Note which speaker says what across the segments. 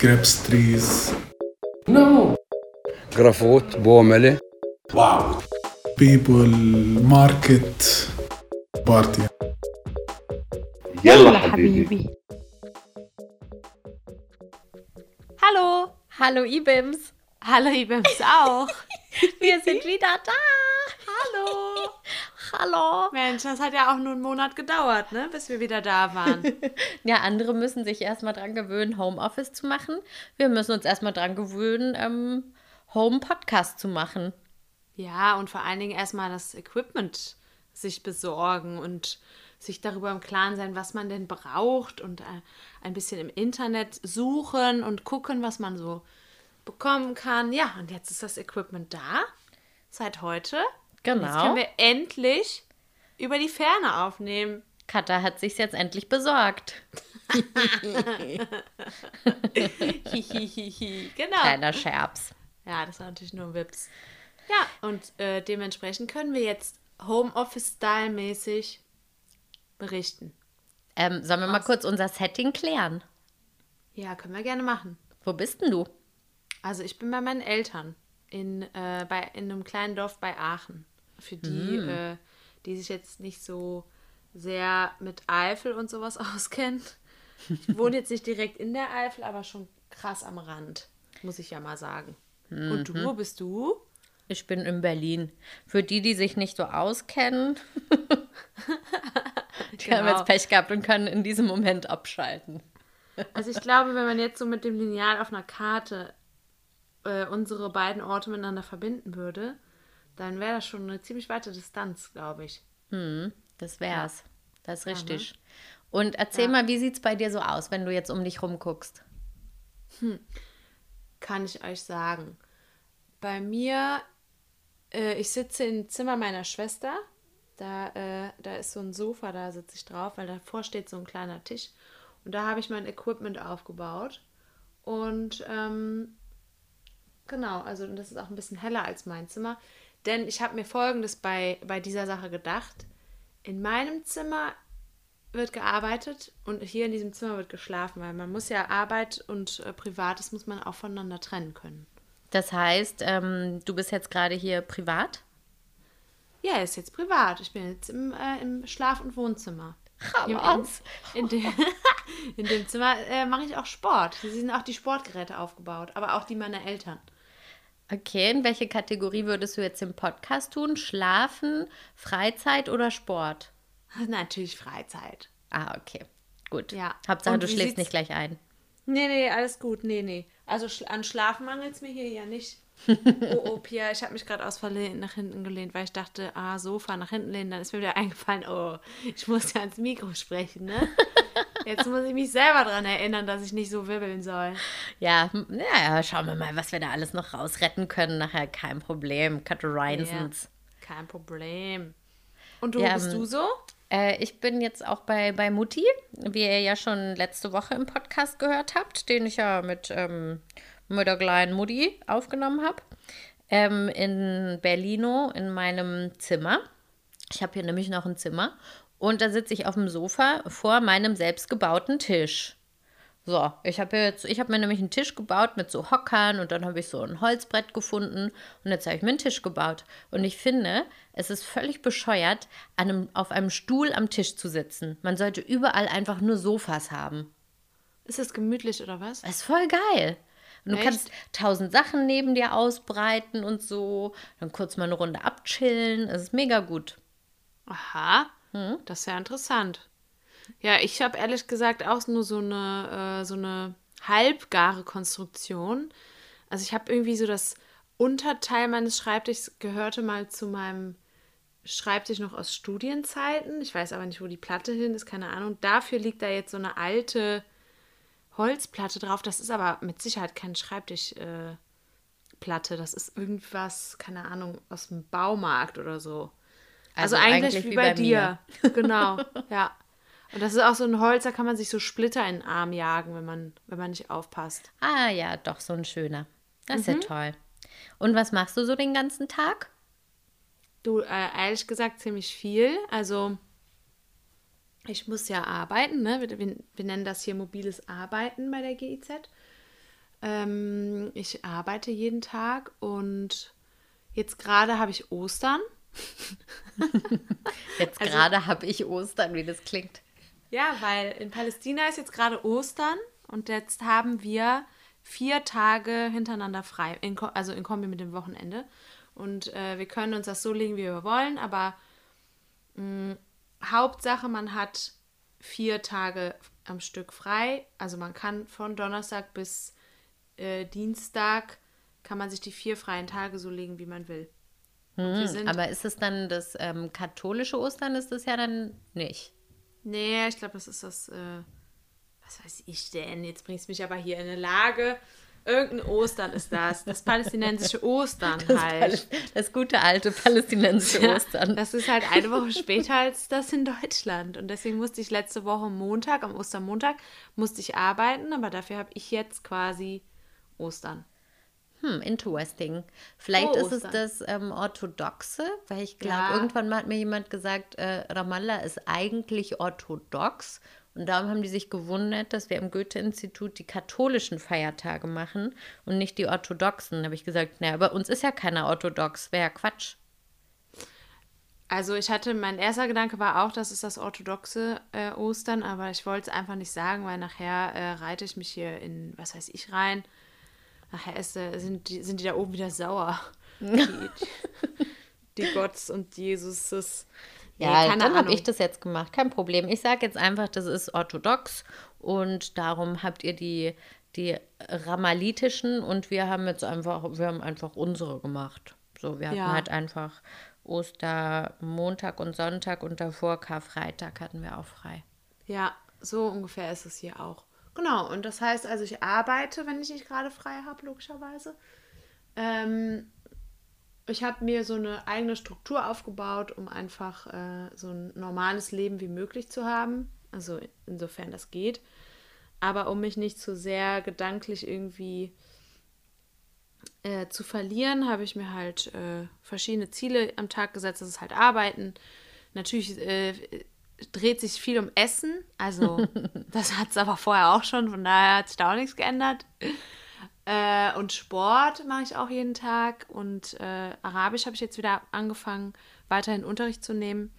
Speaker 1: grapes trees.
Speaker 2: No.
Speaker 3: جرافوت بوملة
Speaker 2: Wow.
Speaker 1: People, market, party.
Speaker 2: يلا حبيبي.
Speaker 4: Hallo. Hallo Ibims.
Speaker 5: Hallo Ibims auch.
Speaker 4: Wir sind wieder da. Hallo. Hallo.
Speaker 5: Mensch, das hat ja auch nur einen Monat gedauert, ne, bis wir wieder da waren.
Speaker 4: Ja, andere müssen sich erstmal dran gewöhnen, Homeoffice zu machen. Wir müssen uns erstmal dran gewöhnen, ähm, Home-Podcast zu machen.
Speaker 5: Ja, und vor allen Dingen erstmal das Equipment sich besorgen und sich darüber im Klaren sein, was man denn braucht und äh, ein bisschen im Internet suchen und gucken, was man so bekommen kann. Ja, und jetzt ist das Equipment da, seit heute. Und Jetzt
Speaker 4: Genau.
Speaker 5: können wir endlich über die Ferne aufnehmen.
Speaker 4: Katha hat sich's jetzt endlich besorgt.
Speaker 5: Hihihihi. genau.
Speaker 4: Kleiner Scherz.
Speaker 5: Ja, das war natürlich nur ein Wips. Ja, und äh, dementsprechend können wir jetzt Homeoffice-Style-mäßig berichten.
Speaker 4: Ähm, sollen wir mal kurz unser Setting klären?
Speaker 5: Ja, können wir gerne machen.
Speaker 4: Wo bist denn du?
Speaker 5: Also ich bin bei meinen Eltern in, äh, bei, in einem kleinen Dorf bei Aachen. Für die, äh, die sich jetzt nicht so sehr mit Eifel und sowas auskennen. Ich wohne jetzt nicht direkt in der Eifel, aber schon krass am Rand, muss ich ja mal sagen. Und du, wo bist du?
Speaker 4: Ich bin in Berlin. Für die, die sich nicht so auskennen, die haben
Speaker 5: Genau.
Speaker 4: jetzt Pech gehabt und können in diesem Moment abschalten.
Speaker 5: Also ich glaube, wenn man jetzt so mit dem Lineal auf einer Karte äh, unsere beiden Orte miteinander verbinden würde, dann wäre das schon eine ziemlich weite Distanz, glaube ich.
Speaker 4: Das wär's. Das ist richtig. Und erzähl mal, wie sieht's bei dir so aus, wenn du jetzt um dich rumguckst?
Speaker 5: Kann ich euch sagen. Bei mir, äh, ich sitze im Zimmer meiner Schwester. Da, äh, da ist so ein Sofa, da sitze ich drauf, weil davor steht so ein kleiner Tisch. Und da habe ich mein Equipment aufgebaut. Und ähm, genau, also das ist auch ein bisschen heller als mein Zimmer. Denn ich habe mir folgendes bei, bei dieser Sache gedacht. In meinem Zimmer wird gearbeitet und hier in diesem Zimmer wird geschlafen, weil man muss ja Arbeit und äh, Privates muss man auch voneinander trennen können.
Speaker 4: Das heißt, ähm, du bist jetzt gerade hier privat?
Speaker 5: Ja, er ist jetzt privat. Ich bin jetzt im, äh, im Schlaf- und Wohnzimmer. In, in, dem, in dem Zimmer äh, mache ich auch Sport. Hier sind auch die Sportgeräte aufgebaut, aber auch die meiner Eltern.
Speaker 4: Okay, in welche Kategorie würdest du jetzt im Podcast tun? Schlafen, Freizeit oder Sport?
Speaker 5: Natürlich Freizeit.
Speaker 4: Ah, okay. Gut.
Speaker 5: Ja.
Speaker 4: Hauptsache,
Speaker 5: Und
Speaker 4: du schläfst
Speaker 5: sieht's-
Speaker 4: nicht gleich ein.
Speaker 5: Nee, nee, alles gut. Nee, nee. Also an Schlafen mangelt es mir hier ja nicht. Oh, oh, Pia, ich habe mich gerade aus Versehen nach hinten gelehnt, weil ich dachte, ah, Sofa nach hinten lehnen. Dann ist mir wieder eingefallen, oh, ich muss ja ans Mikro sprechen, ne? Jetzt muss ich mich selber daran erinnern, dass ich nicht so wirbeln soll.
Speaker 4: Ja, hm, ja, schauen wir mal, was wir da alles noch rausretten können. Nachher kein Problem. Kato Reinsens.
Speaker 5: Kein Problem. Und du,
Speaker 4: Ja,
Speaker 5: bist
Speaker 4: ähm,
Speaker 5: du so?
Speaker 4: Äh, ich bin jetzt auch bei, bei Mutti, wie ihr ja schon letzte Woche im Podcast gehört habt, den ich ja mit, ähm, Mutti aufgenommen habe. Ähm, in Berlino in meinem Zimmer. Ich habe hier nämlich noch ein Zimmer. Und da sitze ich auf dem Sofa vor meinem selbstgebauten Tisch. So, ich habe jetzt, ich habe mir nämlich einen Tisch gebaut mit so Hockern und dann habe ich so ein Holzbrett gefunden und jetzt habe ich mir einen Tisch gebaut. Und ich finde, es ist völlig bescheuert, an einem, auf einem Stuhl am Tisch zu sitzen. Man sollte überall einfach nur Sofas haben.
Speaker 5: Ist das gemütlich oder was?
Speaker 4: Das ist voll geil. Und du
Speaker 5: Echt?
Speaker 4: kannst tausend Sachen neben dir ausbreiten und so. Dann kurz mal eine Runde abchillen. Es ist mega gut.
Speaker 5: Aha,
Speaker 4: Hm?
Speaker 5: das ist ja interessant. Ja, ich habe ehrlich gesagt auch nur so eine, äh, so eine halbgare Konstruktion. Also ich habe irgendwie so das Unterteil meines Schreibtischs gehörte mal zu meinem Schreibtisch noch aus Studienzeiten. Ich weiß aber nicht, wo die Platte hin ist, keine Ahnung. Dafür liegt da jetzt so eine alte Holzplatte drauf. Das ist aber mit Sicherheit kein Schreibtischplatte. Äh, das ist irgendwas, keine Ahnung, aus dem Baumarkt oder so. Also,
Speaker 4: Also
Speaker 5: eigentlich,
Speaker 4: eigentlich
Speaker 5: wie,
Speaker 4: wie
Speaker 5: bei,
Speaker 4: bei
Speaker 5: dir. Genau, ja. Und das ist auch so ein Holz, da kann man sich so Splitter in den Arm jagen, wenn man, wenn man nicht aufpasst.
Speaker 4: Ah ja, doch, so ein schöner. Das ist ja toll. Und was machst du so den ganzen Tag?
Speaker 5: Du, äh, ehrlich gesagt, ziemlich viel. Also, ich muss ja arbeiten, ne? Wir, wir, wir nennen das hier mobiles Arbeiten bei der GIZ. Ähm, ich arbeite jeden Tag und jetzt gerade habe ich Ostern.
Speaker 4: Jetzt
Speaker 5: Also-
Speaker 4: gerade habe ich Ostern, wie das klingt.
Speaker 5: Ja, weil in Palästina ist jetzt gerade Ostern und jetzt haben wir vier Tage hintereinander frei, in, also in Kombi mit dem Wochenende. Und äh, wir können uns das so legen, wie wir wollen, aber mh, Hauptsache, man hat vier Tage am Stück frei. Also man kann von Donnerstag bis äh, Dienstag kann man sich die vier freien Tage so legen, wie man will. Sind,
Speaker 4: Aber ist es dann das ähm, katholische Ostern? Ist das ja dann nicht.
Speaker 5: Nee, ich glaube, das ist das, äh, was weiß ich denn? Jetzt bringst du mich aber hier in eine Lage. Irgendein Ostern ist das. Das palästinensische Ostern halt.
Speaker 4: Das gute alte palästinensische
Speaker 5: Ja,
Speaker 4: Ostern.
Speaker 5: Das ist halt eine Woche später als das in Deutschland. Und deswegen musste ich letzte Woche Montag, am Ostermontag, musste ich arbeiten, aber dafür habe ich jetzt quasi Ostern.
Speaker 4: Hm, interesting. Vielleicht
Speaker 5: Oh,
Speaker 4: ist es das ähm, Orthodoxe, weil ich glaube,
Speaker 5: Ja.
Speaker 4: irgendwann mal hat mir jemand gesagt, äh, Ramallah ist eigentlich orthodox. Und darum haben die sich gewundert, dass wir im Goethe-Institut die katholischen Feiertage machen und nicht die orthodoxen. Da habe ich gesagt, naja, bei uns ist ja keiner orthodox, wäre ja Quatsch.
Speaker 5: Also ich hatte, mein erster Gedanke war auch, das ist das orthodoxe äh, Ostern, aber ich wollte es einfach nicht sagen, weil nachher äh, reite ich mich hier in, was weiß ich, rein. Nachher ist, sind, die, sind die da oben wieder sauer. Die, die Gotts und Jesuses. Nee,
Speaker 4: Ja,
Speaker 5: keine
Speaker 4: dann habe ich das jetzt gemacht. Kein Problem. Ich sage jetzt einfach, das ist orthodox und darum habt ihr die, die ramalitischen und wir haben jetzt einfach, wir haben einfach unsere gemacht. So, wir hatten
Speaker 5: Ja.
Speaker 4: halt einfach Ostermontag und Sonntag und davor Karfreitag hatten wir auch frei.
Speaker 5: Ja, so ungefähr ist es hier auch. Genau, und das heißt also, ich arbeite, wenn ich nicht gerade frei habe, logischerweise. Ähm, ich habe mir so eine eigene Struktur aufgebaut, um einfach äh, so ein normales Leben wie möglich zu haben. Also insofern das geht. Aber um mich nicht zu sehr gedanklich irgendwie äh, zu verlieren, habe ich mir halt äh, verschiedene Ziele am Tag gesetzt. Das ist halt Arbeiten. Natürlich äh, dreht sich viel um Essen. Also das hat es aber vorher auch schon, von daher hat sich da auch nichts geändert. Äh, und Sport mache ich auch jeden Tag. Und äh, Arabisch habe ich jetzt wieder angefangen, weiterhin Unterricht zu nehmen.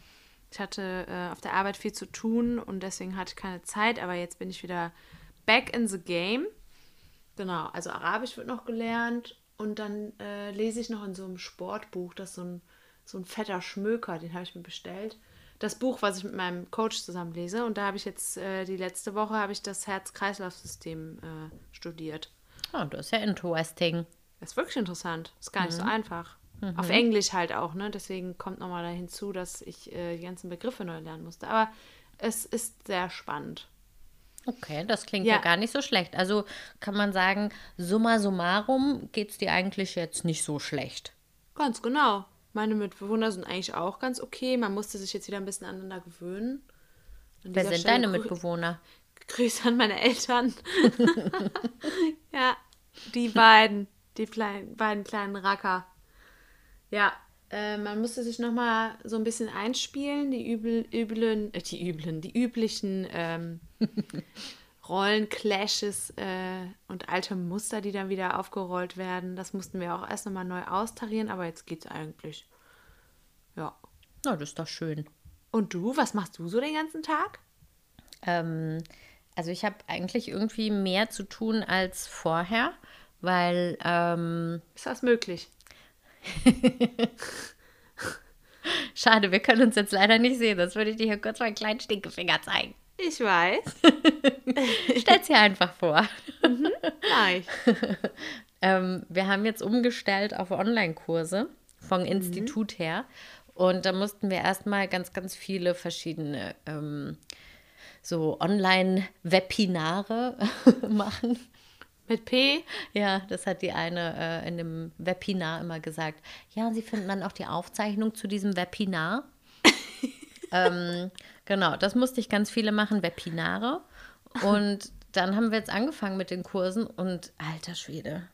Speaker 5: Ich hatte äh, auf der Arbeit viel zu tun und deswegen hatte ich keine Zeit, aber jetzt bin ich wieder back in the game. Genau, also Arabisch wird noch gelernt und dann äh, lese ich noch in so einem Sportbuch, das ist so ein, so ein fetter Schmöker, den habe ich mir bestellt. Das Buch, was ich mit meinem Coach zusammen lese und da habe ich jetzt, äh, die letzte Woche habe ich das Herz-Kreislauf-System äh, studiert.
Speaker 4: Oh, das ist ja interesting.
Speaker 5: Das ist wirklich interessant. Ist gar nicht so einfach. Auf Englisch halt auch, ne? Deswegen kommt nochmal da hinzu, dass ich äh, die ganzen Begriffe neu lernen musste. Aber es ist sehr spannend.
Speaker 4: Okay, das klingt ja.
Speaker 5: Ja.
Speaker 4: gar nicht so schlecht. Also kann man sagen, summa summarum geht es dir eigentlich jetzt nicht so schlecht.
Speaker 5: Ganz genau. Meine Mitbewohner sind eigentlich auch ganz okay. Man musste sich jetzt wieder ein bisschen aneinander gewöhnen. An
Speaker 4: Wer sind
Speaker 5: Stelle
Speaker 4: deine Mitbewohner?
Speaker 5: Grüße an meine Eltern. ja, die beiden, die kleinen, beiden kleinen Racker. Ja, äh, man musste sich nochmal so ein bisschen einspielen, die übel, üblen, äh, die üblen, die üblichen ähm, Rollenclashes äh, und alte Muster, die dann wieder aufgerollt werden. Das mussten wir auch erst nochmal neu austarieren, aber jetzt geht's eigentlich. Ja.
Speaker 4: Na, das ist doch schön.
Speaker 5: Und du, was machst du so den ganzen Tag?
Speaker 4: Ähm, also ich habe eigentlich irgendwie mehr zu tun als vorher, weil ähm,
Speaker 5: Ist das möglich?
Speaker 4: schade, wir können uns jetzt leider nicht sehen. Das würde ich dir hier kurz meinen kleinen Stinkefinger zeigen.
Speaker 5: Ich weiß.
Speaker 4: Stell's dir einfach vor.
Speaker 5: Nein.
Speaker 4: Ähm, wir haben jetzt umgestellt auf Online-Kurse vom Institut her. Und da mussten wir erstmal ganz, ganz viele verschiedene ähm, so Online-Webinare machen.
Speaker 5: Mit P?
Speaker 4: Ja, das hat die eine äh, in dem Webinar immer gesagt. Ja, und Sie finden dann auch die Aufzeichnung zu diesem Webinar. ähm, genau, das musste ich ganz viele machen, Webinare. Und dann haben wir jetzt angefangen mit den Kursen und alter Schwede.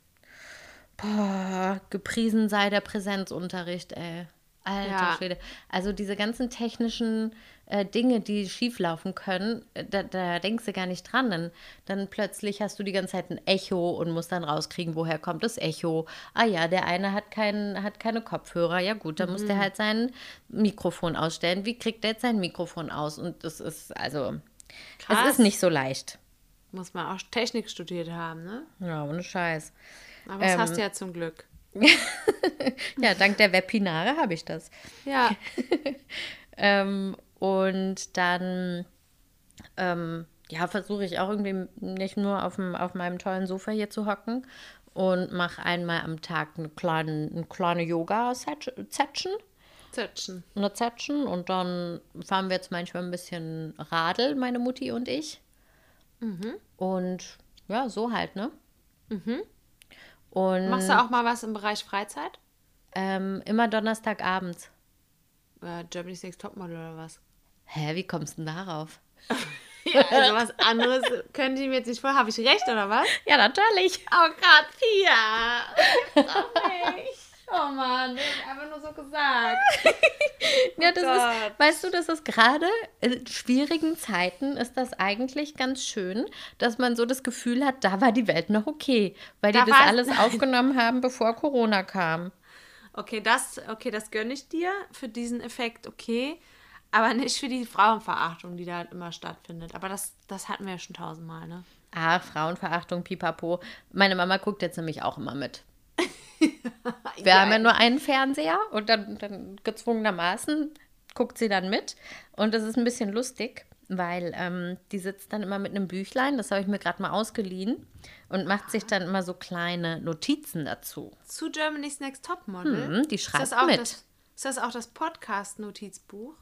Speaker 4: Boah, gepriesen sei der Präsenzunterricht, ey. Alter
Speaker 5: Ja.
Speaker 4: Schwede. Also diese ganzen technischen äh, Dinge, die schieflaufen können, äh, da, da denkst du gar nicht dran. Dann, dann plötzlich hast du die ganze Zeit ein Echo und musst dann rauskriegen, woher kommt das Echo. Ah ja, der eine hat, kein, hat keine Kopfhörer. Ja gut, dann
Speaker 5: Mhm.
Speaker 4: muss der halt sein Mikrofon ausstellen. Wie kriegt der jetzt sein Mikrofon aus? Und das ist, also,
Speaker 5: Krass.
Speaker 4: es ist nicht so leicht.
Speaker 5: Muss man auch Technik studiert haben, ne?
Speaker 4: Ja, ohne Scheiß.
Speaker 5: Aber das
Speaker 4: Ähm.
Speaker 5: hast du ja zum Glück.
Speaker 4: Ja, dank der Webinare habe ich das.
Speaker 5: Ja.
Speaker 4: Ähm, und dann ähm, ja, versuche ich auch irgendwie nicht nur auf, dem, auf meinem tollen Sofa hier zu hocken und mache einmal am Tag eine kleine, eine kleine Yoga-Session.
Speaker 5: Zötschen.
Speaker 4: Eine Session und dann fahren wir jetzt manchmal ein bisschen Radl, meine Mutti und ich. Und ja, so halt, ne? Und
Speaker 5: Machst du auch mal was im Bereich Freizeit?
Speaker 4: ähm, immer Donnerstagabends.
Speaker 5: Äh, Germany's Next Topmodel oder was?
Speaker 4: Hä, wie kommst du denn darauf?
Speaker 5: Ja, also was anderes könnte ich mir jetzt nicht vor. Habe ich recht, oder was?
Speaker 4: Ja, natürlich.
Speaker 5: Oh Gott, Pia! Das gibt's doch nicht. Oh Mann, das ist einfach nur so gesagt.
Speaker 4: Ja, das
Speaker 5: Gott.
Speaker 4: ist, weißt du, das ist gerade in schwierigen Zeiten ist das eigentlich ganz schön, dass man so das Gefühl hat, da war die Welt noch okay, weil die
Speaker 5: Da
Speaker 4: das
Speaker 5: war's-
Speaker 4: alles aufgenommen haben, bevor Corona kam.
Speaker 5: Okay, das, okay, das gönne ich dir für diesen Effekt, okay. Aber nicht für die Frauenverachtung, die da halt immer stattfindet. Aber das, das hatten wir ja schon tausendmal, ne?
Speaker 4: Ah, Frauenverachtung, pipapo. Meine Mama guckt jetzt nämlich auch immer mit. Wir haben ja nur einen Fernseher und dann, dann gezwungenermaßen guckt sie dann mit. Und das ist ein bisschen lustig, weil ähm, die sitzt dann immer mit einem Büchlein, das habe ich mir gerade mal ausgeliehen, und macht sich dann immer so kleine Notizen dazu.
Speaker 5: Zu Germany's Next Topmodel.
Speaker 4: Hm, die
Speaker 5: ist
Speaker 4: schreibt
Speaker 5: das auch
Speaker 4: mit.
Speaker 5: Das, ist das auch das Podcast-Notizbuch?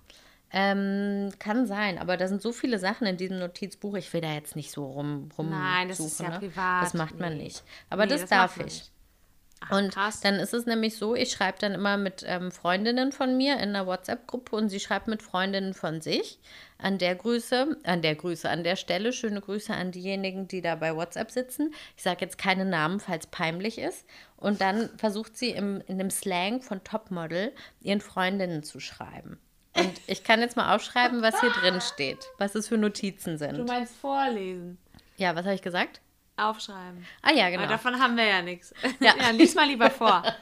Speaker 4: Ähm, kann sein, aber da sind so viele Sachen in diesem Notizbuch, ich will da jetzt nicht so rum, rum
Speaker 5: Nein, das ist
Speaker 4: suchen,
Speaker 5: ja
Speaker 4: ne?
Speaker 5: privat.
Speaker 4: Das macht man
Speaker 5: Nee.
Speaker 4: nicht. Aber
Speaker 5: Nee,
Speaker 4: das,
Speaker 5: das
Speaker 4: darf ich.
Speaker 5: nicht. Ach,
Speaker 4: Und
Speaker 5: krass.
Speaker 4: dann ist es nämlich so, ich schreibe dann immer mit ähm, Freundinnen von mir in einer WhatsApp-Gruppe und sie schreibt mit Freundinnen von sich. An der Grüße, an der Grüße, an der Stelle schöne Grüße an diejenigen, die da bei WhatsApp sitzen. Ich sage jetzt keine Namen, falls peinlich ist. Und dann versucht sie im, in dem Slang von Topmodel ihren Freundinnen zu schreiben. Und ich kann jetzt mal aufschreiben, was hier drin steht, was es für Notizen
Speaker 5: Du
Speaker 4: sind.
Speaker 5: meinst vorlesen,
Speaker 4: Ja, was habe ich gesagt?
Speaker 5: Aufschreiben.
Speaker 4: Ah ja,
Speaker 5: Aber
Speaker 4: genau.
Speaker 5: davon haben wir ja nichts.
Speaker 4: Ja.
Speaker 5: Ja. lies mal lieber vor.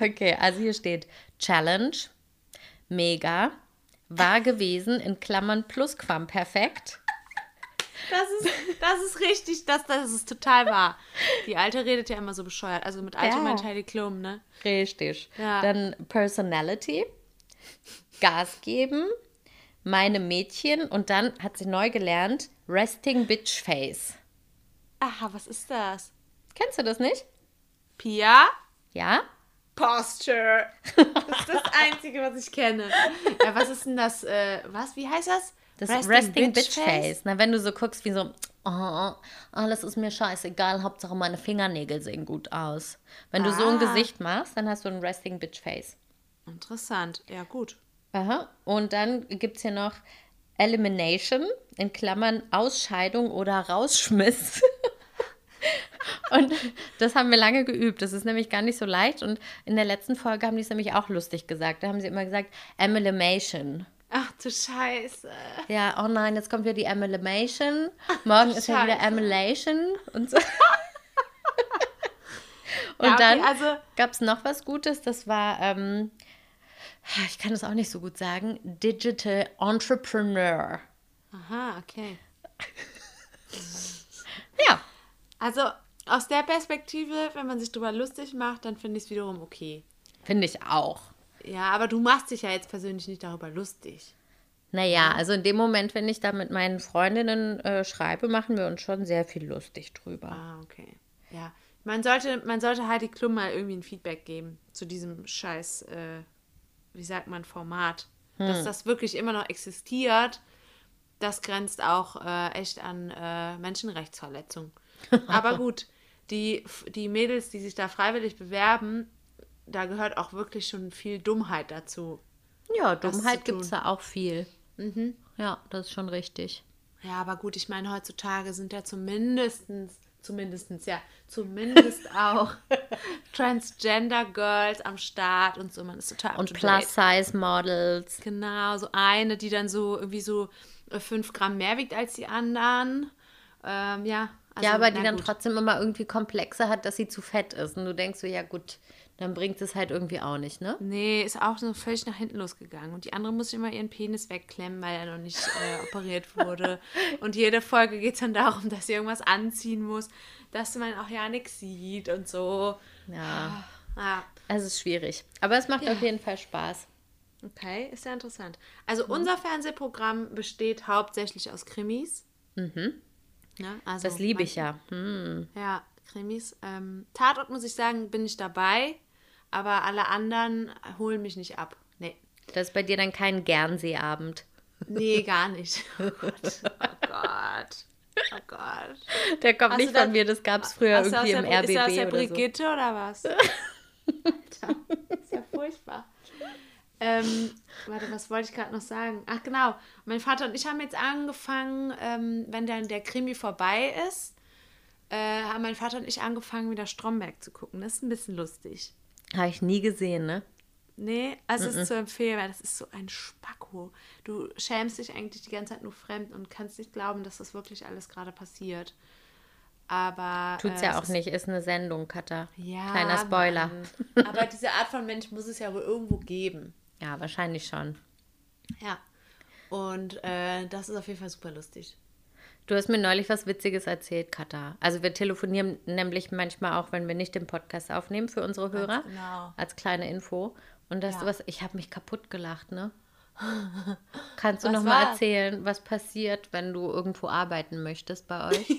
Speaker 4: Okay, also hier steht Challenge, mega, war gewesen, in Klammern Plusquamperfekt.
Speaker 5: Das ist, das ist richtig, das, das ist total wahr. Die Alte redet ja immer so bescheuert. Also mit Alte
Speaker 4: Ja.
Speaker 5: meint Heidi Klum, ne?
Speaker 4: Richtig.
Speaker 5: Ja.
Speaker 4: Dann Personality, Gas geben, meine Mädchen und dann hat sie neu gelernt, Resting Bitch Face.
Speaker 5: Aha, was ist das?
Speaker 4: Kennst du das nicht?
Speaker 5: Pia?
Speaker 4: Ja?
Speaker 5: Posture. Das ist das Einzige, was ich kenne. Ja, was ist denn das? Äh, was? Wie heißt das?
Speaker 4: Das Resting, Resting Bitch, Face. Na, wenn du so guckst, wie so, oh, alles ist mir scheißegal, Hauptsache meine Fingernägel sehen gut aus. Wenn du so ein
Speaker 5: Ah.
Speaker 4: Gesicht machst, dann hast du ein Resting Bitch Face.
Speaker 5: Interessant. Ja, gut.
Speaker 4: Aha. Und dann gibt es hier noch Elimination, in Klammern Ausscheidung oder Rausschmiss. und das haben wir lange geübt. Das ist nämlich gar nicht so leicht. Und in der letzten Folge haben die es nämlich auch lustig gesagt. Da haben sie immer gesagt, Elimination.
Speaker 5: Ach du Scheiße.
Speaker 4: Ja, oh nein, jetzt kommt wieder die Elimination. Morgen ist ja wieder
Speaker 5: Scheiße.
Speaker 4: Emulation und so. und
Speaker 5: Ja, okay,
Speaker 4: dann
Speaker 5: also-
Speaker 4: gab es noch was Gutes, das war, ähm, ich kann das auch nicht so gut sagen, Digital Entrepreneur.
Speaker 5: Aha, okay.
Speaker 4: Ja,
Speaker 5: Also aus der Perspektive, wenn man sich drüber lustig macht, dann finde ich es wiederum okay.
Speaker 4: finde ich auch.
Speaker 5: Ja, aber du machst dich ja jetzt persönlich nicht darüber lustig.
Speaker 4: Naja, also in dem Moment, wenn ich da mit meinen Freundinnen äh, schreibe, machen wir uns schon sehr viel lustig drüber.
Speaker 5: Ah, okay. Ja. Man sollte, man sollte Heidi Klum mal irgendwie ein Feedback geben zu diesem scheiß, äh, wie sagt man, Format. Dass das wirklich immer noch existiert, das grenzt auch äh, echt an äh, Menschenrechtsverletzung. Aber gut, die, die Mädels, die sich da freiwillig bewerben, da gehört auch wirklich schon viel Dummheit dazu.
Speaker 4: Ja, Dummheit gibt es da auch viel. Ja, das ist schon richtig.
Speaker 5: Ja, aber gut, ich meine, heutzutage sind ja zumindest zumindestens, ja, zumindest auch Transgender Girls am Start und so. Man ist total
Speaker 4: Und. Plus-Size-Models.
Speaker 5: Genau, so eine, die dann so irgendwie so äh, fünf Gramm mehr wiegt als die anderen. Ähm, ja, also,
Speaker 4: ja, aber die dann
Speaker 5: gut.
Speaker 4: trotzdem immer irgendwie Komplexe hat, dass sie zu fett ist. Und du denkst so, ja gut, dann bringt es halt irgendwie auch nicht, ne?
Speaker 5: Nee, ist auch so völlig nach hinten losgegangen. Und die andere muss immer ihren Penis wegklemmen, weil er noch nicht äh, operiert wurde. Und jede Folge geht es dann darum, dass sie irgendwas anziehen muss, dass man auch ja nichts sieht und so.
Speaker 4: Ja,
Speaker 5: Ja,
Speaker 4: es ist schwierig. Aber es macht auf jeden Fall Spaß.
Speaker 5: okay, ist ja interessant. Also unser Fernsehprogramm besteht hauptsächlich aus Krimis. Ja, also
Speaker 4: Das liebe ich ja. Hm.
Speaker 5: Ja, Krimis. Ähm, Tatort muss ich sagen, bin ich dabei, aber alle anderen holen mich nicht ab. Nee.
Speaker 4: Das ist bei dir dann kein Gernseeabend.
Speaker 5: Nee, gar nicht. Oh Gott. Oh Gott. Oh Gott.
Speaker 4: Der kommt
Speaker 5: Hast
Speaker 4: nicht von mir, das gab es früher irgendwie im
Speaker 5: der,
Speaker 4: RBB
Speaker 5: ist das aus der
Speaker 4: oder so.
Speaker 5: Brigitte oder was? Alter, ist ja furchtbar. Ähm, warte, was wollte ich gerade noch sagen? Ach genau, mein Vater und ich haben jetzt angefangen, ähm, wenn dann der Krimi vorbei ist, äh, haben mein Vater und ich angefangen, wieder Stromberg zu gucken. Das ist ein bisschen lustig.
Speaker 4: Habe ich nie gesehen, ne?
Speaker 5: Nee, also es ist zu empfehlen, weil das ist so ein Spacko. Du schämst dich eigentlich die ganze Zeit nur fremd und kannst nicht glauben, dass das wirklich alles gerade passiert. Aber.
Speaker 4: Tut's
Speaker 5: äh,
Speaker 4: ja
Speaker 5: es
Speaker 4: auch nicht, ist eine Sendung, Katha.
Speaker 5: Ja,
Speaker 4: Kleiner Spoiler.
Speaker 5: Mann. Aber diese Art von Mensch muss es ja wohl irgendwo geben.
Speaker 4: Ja, wahrscheinlich schon.
Speaker 5: Ja. Und äh, das ist auf jeden Fall super lustig.
Speaker 4: Du hast mir neulich was Witziges erzählt, Katha. Also wir telefonieren nämlich manchmal auch, wenn wir nicht den Podcast aufnehmen für unsere Hörer.
Speaker 5: genau.
Speaker 4: Als kleine Info. Und das
Speaker 5: Ja.
Speaker 4: du was, ich habe mich kaputt gelacht, ne? Kannst du
Speaker 5: Was
Speaker 4: noch mal erzählen, was passiert, wenn du irgendwo arbeiten möchtest bei euch?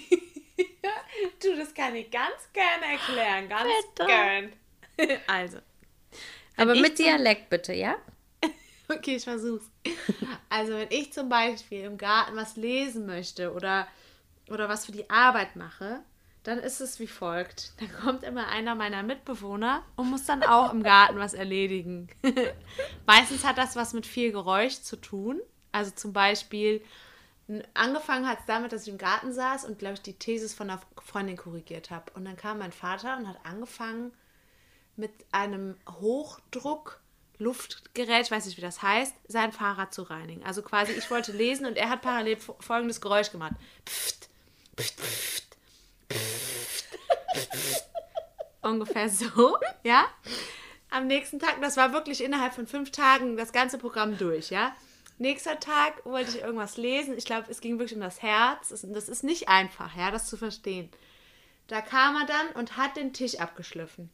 Speaker 5: Du, das kann ich ganz gerne erklären. Ganz
Speaker 4: Bitte.
Speaker 5: gern. Also.
Speaker 4: Aber mit Dialekt bitte, ja?
Speaker 5: Okay, ich versuch's. Also, wenn ich zum Beispiel im Garten was lesen möchte oder, oder was für die Arbeit mache, dann ist es wie folgt. Dann kommt immer einer meiner Mitbewohner und muss dann auch im Garten was erledigen. Meistens hat das was mit viel Geräusch zu tun. Also zum Beispiel, angefangen hat es damit, dass ich im Garten saß und, glaube ich, die Thesis von einer Freundin korrigiert habe. Und dann kam mein Vater und hat angefangen, mit einem Hochdruck Luftgerät, weiß nicht, wie das heißt, sein Fahrrad zu reinigen. Also quasi, ich wollte lesen und er hat parallel fo- folgendes Geräusch gemacht. Pft, pft, pft, pft, pft. Ungefähr so, ja. Am nächsten Tag, das war wirklich innerhalb von fünf Tagen das ganze Programm durch, ja. Nächster Tag wollte ich irgendwas lesen. Ich glaube, es ging wirklich um das Herz. Das ist nicht einfach, ja, das zu verstehen. Da kam er dann und hat den Tisch abgeschliffen.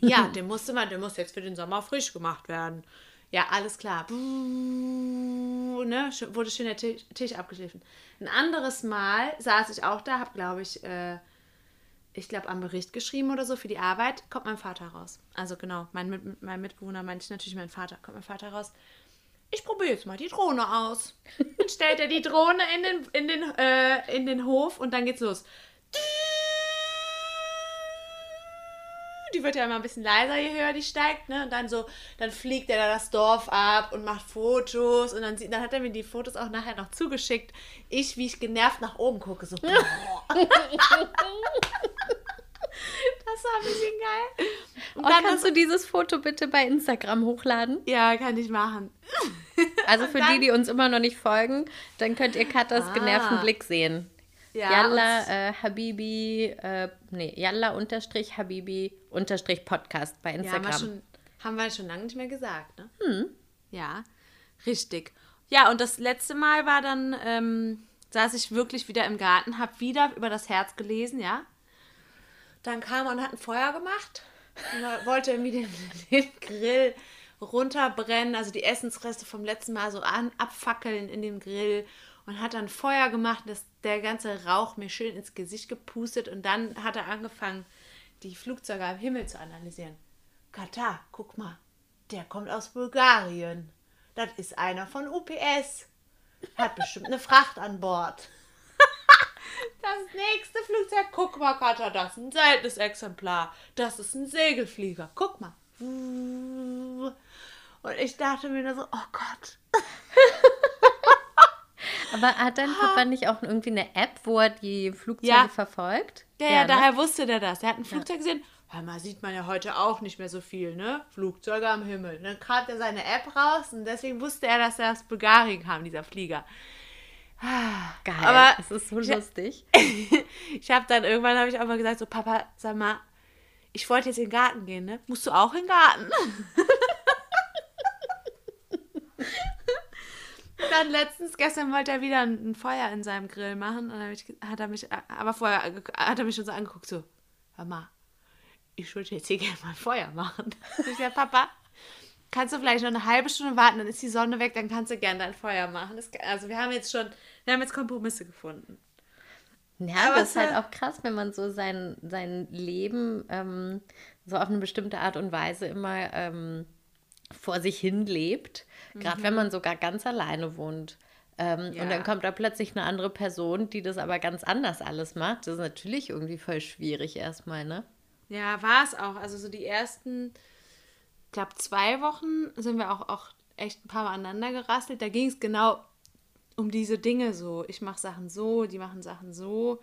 Speaker 5: Ja, der musste man, der muss jetzt für den Sommer frisch gemacht werden. Ja, alles klar. Buh, ne, wurde schön der Tisch, Tisch abgeschliffen. Ein anderes Mal saß ich auch da, habe, glaube ich, äh, ich glaube, am Bericht geschrieben oder so für die Arbeit, kommt mein Vater raus. Also genau, mein, mein Mitbewohner meinte ich natürlich mein Vater. Kommt mein Vater raus. Ich probiere jetzt mal die Drohne aus. Dann stellt er die Drohne in den, in den, äh, in den Hof und dann geht's los. Die wird ja immer ein bisschen leiser, je höher die steigt, ne? Und dann so, dann fliegt er da das Dorf ab und macht Fotos und dann, sieht, dann hat er mir die Fotos auch nachher noch zugeschickt. Ich, wie ich genervt nach oben gucke, so. das war ein bisschen geil. Und
Speaker 4: Und
Speaker 5: dann
Speaker 4: kannst du dieses Foto bitte bei Instagram hochladen?
Speaker 5: ja, kann ich machen.
Speaker 4: Also für
Speaker 5: dann-
Speaker 4: die, die uns immer noch nicht folgen, dann könnt ihr Katas
Speaker 5: Ah.
Speaker 4: genervten Blick sehen.
Speaker 5: Ja,
Speaker 4: Yalla äh, Habibi, äh, nee, Yalla unterstrich Habibi Podcast bei
Speaker 5: Ja, haben
Speaker 4: Instagram.
Speaker 5: wir, schon, haben wir schon lange nicht mehr gesagt, ne? Ja, richtig. Ja, und das letzte Mal war dann, ähm, saß ich wirklich wieder im Garten, habe wieder über das Herz gelesen, ja. Dann kam er und hat ein Feuer gemacht und er wollte irgendwie den, den Grill runterbrennen, also die Essensreste vom letzten Mal so an, abfackeln in dem Grill und hat dann Feuer gemacht, dass der ganze Rauch mir schön ins Gesicht gepustet und dann hat er angefangen, die Flugzeuge am Himmel zu analysieren. Katar, guck mal, der kommt aus Bulgarien. Das ist einer von UPS. Hat bestimmt eine Fracht an Bord. Das nächste Flugzeug, guck mal, Katar, das ist ein seltenes Exemplar. Das ist ein Segelflieger. Guck mal. Und ich dachte mir nur so, oh Gott.
Speaker 4: Aber hat dein Papa nicht auch irgendwie eine App, wo er die Flugzeuge
Speaker 5: Ja.
Speaker 4: verfolgt?
Speaker 5: Ja, ja,
Speaker 4: ne?
Speaker 5: daher wusste der das. Der hat ein Flugzeug gesehen. Hör mal, sieht man ja heute auch nicht mehr so viel, ne? Flugzeuge am Himmel. Dann kam er seine App raus und deswegen wusste er, dass er aus Bulgarien kam, dieser Flieger.
Speaker 4: Geil.
Speaker 5: Aber
Speaker 4: es ist so lustig.
Speaker 5: Ich habe dann irgendwann habe ich auch mal gesagt, so Papa, sag mal, ich wollte jetzt in den Garten gehen, ne? Musst du auch in den Garten? dann letztens, gestern wollte er wieder ein, ein Feuer in seinem Grill machen und dann hat er mich, aber vorher hat er mich schon so angeguckt, so, hör mal, ich würde jetzt hier gerne mal ein Feuer machen. Ich sag, Papa, kannst du vielleicht noch eine halbe Stunde warten, dann ist die Sonne weg, dann kannst du gerne dein Feuer machen. Das, also wir haben jetzt schon, wir haben jetzt Kompromisse gefunden.
Speaker 4: Ja,
Speaker 5: Aber
Speaker 4: es ist halt auch krass, wenn man so sein, sein Leben ähm, so auf eine bestimmte Art und Weise immer ähm, vor sich hin lebt. Gerade wenn man sogar ganz alleine wohnt. Ähm,
Speaker 5: Ja.
Speaker 4: Und dann kommt da plötzlich eine andere Person, die das aber ganz anders alles macht. Das ist natürlich irgendwie voll schwierig erstmal, ne?
Speaker 5: Ja, war es auch. Also so die ersten, ich glaube, zwei Wochen sind wir auch, auch echt ein paar Mal aneinander gerasselt. Da ging es genau um diese Dinge so. Ich mache Sachen so, die machen Sachen so.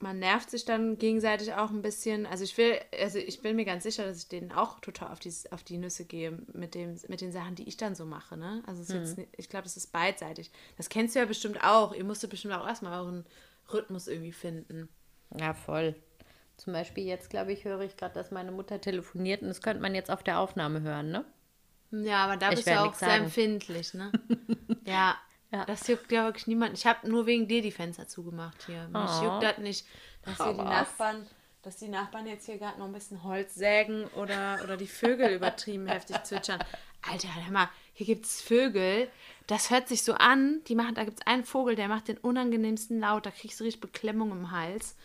Speaker 5: Man nervt sich dann gegenseitig auch ein bisschen. Also ich will, also ich bin mir ganz sicher, dass ich denen auch total auf die, auf die Nüsse gehe mit, dem, mit den Sachen, die ich dann so mache. Ne? Also es ist jetzt, ich glaube, das ist beidseitig. Das kennst du ja bestimmt auch. Ihr musstet bestimmt auch erstmal euren Rhythmus irgendwie finden.
Speaker 4: Ja, voll. Zum Beispiel jetzt, glaube ich, höre ich gerade, dass meine Mutter telefoniert und das könnte man jetzt auf der Aufnahme hören, ne?
Speaker 5: Ja, aber da
Speaker 4: Ich
Speaker 5: bist du auch sehr empfindlich, ne? ja,
Speaker 4: Ja.
Speaker 5: Das juckt ja wirklich niemand. Ich habe nur wegen dir die Fenster zugemacht hier. Mich
Speaker 4: Oh.
Speaker 5: juckt das nicht, dass hier die? Nachbarn, dass die Nachbarn jetzt hier gerade noch ein bisschen Holz sägen oder, oder die Vögel übertrieben heftig zwitschern. Alter, hör mal, hier gibt es Vögel. Das hört sich so an. Die machen, da gibt es einen Vogel, der macht den unangenehmsten Laut. Da kriegst du richtig Beklemmung im Hals.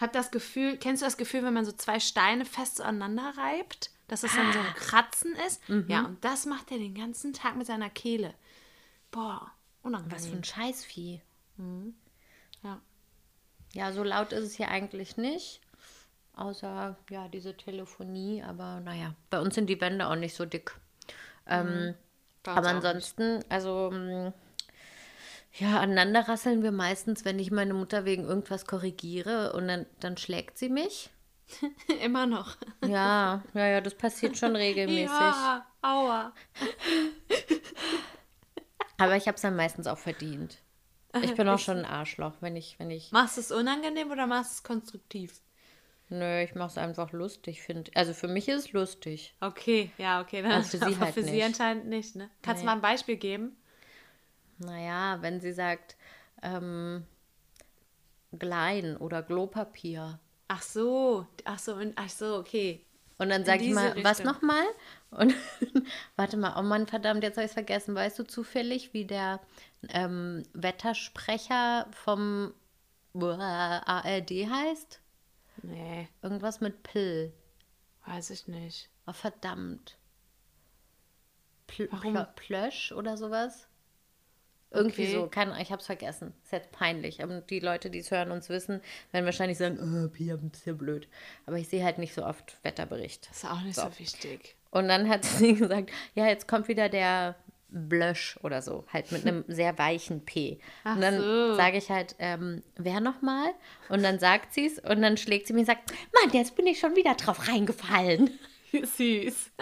Speaker 5: Hab das Gefühl, kennst du das Gefühl, wenn man so zwei Steine fest zueinander reibt, dass es dann so ein Kratzen ist? Ja, und das macht er den ganzen Tag mit seiner Kehle. Boah, unangenehm.
Speaker 4: Was für ein Scheißvieh.
Speaker 5: ja.
Speaker 4: Ja, so laut ist es hier eigentlich nicht. Außer, ja, diese Telefonie. Aber naja, bei uns sind die Wände auch nicht so dick. Ähm,
Speaker 5: uns
Speaker 4: aber ansonsten, also, mm, ja, aneinander rasseln wir meistens, wenn ich meine Mutter wegen irgendwas korrigiere und dann, dann schlägt sie mich.
Speaker 5: nicht. Immer noch.
Speaker 4: Ja, ja, ja, das passiert schon regelmäßig.
Speaker 5: Ja, aua.
Speaker 4: Aber ich habe es dann meistens auch verdient. Ich bin auch schon ein Arschloch, wenn ich, wenn ich.
Speaker 5: Machst du es unangenehm oder machst du es konstruktiv?
Speaker 4: Nö, ich mache es einfach lustig, finde. Also für mich ist es lustig.
Speaker 5: Okay, ja, okay. Dann
Speaker 4: Also für sie
Speaker 5: aber
Speaker 4: halt
Speaker 5: für sie
Speaker 4: nicht.
Speaker 5: anscheinend nicht, ne? Kannst du
Speaker 4: Nee.
Speaker 5: mal ein Beispiel geben?
Speaker 4: Naja, wenn sie sagt, ähm, Glein oder Klopapier.
Speaker 5: Ach so, ach so, ach so, okay.
Speaker 4: Und dann sage ich mal, was
Speaker 5: Richtung.
Speaker 4: nochmal? Und warte mal, oh Mann, verdammt, jetzt habe ich es vergessen. Weißt du zufällig, wie der ähm, Wettersprecher vom ARD heißt?
Speaker 5: Nee,
Speaker 4: Irgendwas mit Pill.
Speaker 5: weiß ich nicht.
Speaker 4: Oh, verdammt. Pl
Speaker 5: Warum?
Speaker 4: Pl Plösch oder sowas? Irgendwie
Speaker 5: Okay.
Speaker 4: so, keine, ich hab's vergessen. Ist jetzt peinlich. Aber die Leute, die es hören, uns wissen, werden wahrscheinlich sagen, oh, Pia, ein bisschen blöd. Aber ich sehe halt nicht so oft Wetterbericht.
Speaker 5: Das ist auch nicht so,
Speaker 4: So.
Speaker 5: wichtig.
Speaker 4: Und dann hat sie gesagt, ja, jetzt kommt wieder der Blösch oder so, halt mit einem sehr weichen P.
Speaker 5: Ach
Speaker 4: und dann
Speaker 5: so.
Speaker 4: sage ich halt, ähm, wer nochmal? Und dann sagt sie es und dann schlägt sie mir und sagt, Mann, jetzt bin ich schon wieder drauf reingefallen.
Speaker 5: Süß.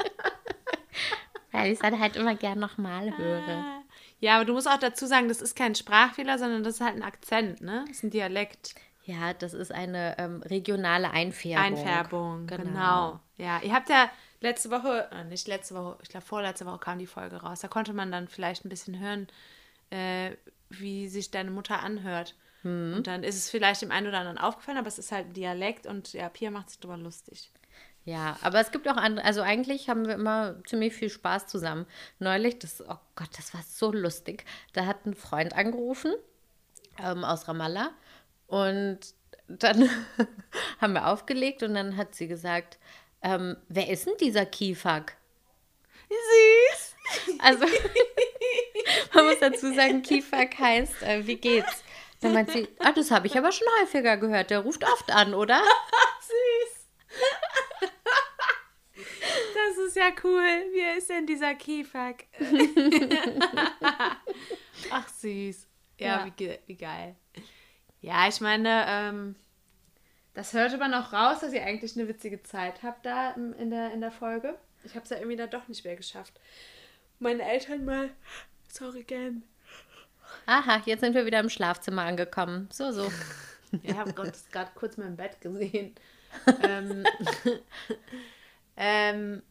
Speaker 4: Weil ich es dann halt immer gern nochmal höre.
Speaker 5: Ja, aber du musst auch dazu sagen, das ist kein Sprachfehler, sondern das ist halt ein Akzent, ne? Das ist ein Dialekt.
Speaker 4: Ja, das ist eine ähm, regionale Einfärbung.
Speaker 5: Einfärbung, genau. Ja, ihr habt ja letzte Woche, äh, nicht letzte Woche, ich glaube vorletzte Woche kam die Folge raus. Da konnte man dann vielleicht ein bisschen hören, äh, wie sich deine Mutter anhört. Und dann ist es vielleicht dem einen oder anderen aufgefallen, aber es ist halt ein Dialekt und ja, Pia macht sich drüber lustig.
Speaker 4: Ja, aber es gibt auch andere, also eigentlich haben wir immer ziemlich viel Spaß zusammen. Neulich, das, oh Gott, das war so lustig. Da hat ein Freund angerufen ähm, aus Ramallah und dann haben wir aufgelegt und dann hat sie gesagt, ähm, wer ist denn dieser Kiefak?
Speaker 5: Süß!
Speaker 4: Also, man muss dazu sagen, Kiefak heißt, äh, wie geht's? Dann meint sie, ah, das habe ich aber schon häufiger gehört. Der ruft oft an, oder?
Speaker 5: Süß! Das ist ja cool. Wie ist denn dieser Kiefak? Ach, süß. Ja,
Speaker 4: Ja.
Speaker 5: Wie, ge- wie geil. Ja, ich meine, ähm, das hörte man auch raus, dass ihr eigentlich eine witzige Zeit habt da in der, in der Folge. Ich habe es ja irgendwie dann doch nicht mehr geschafft. Meine Eltern mal. Sorry again.
Speaker 4: Aha, jetzt sind wir wieder im Schlafzimmer angekommen. So, so.
Speaker 5: Ja, hab Gott, das gerade kurz mal im Bett gesehen. ähm, ähm,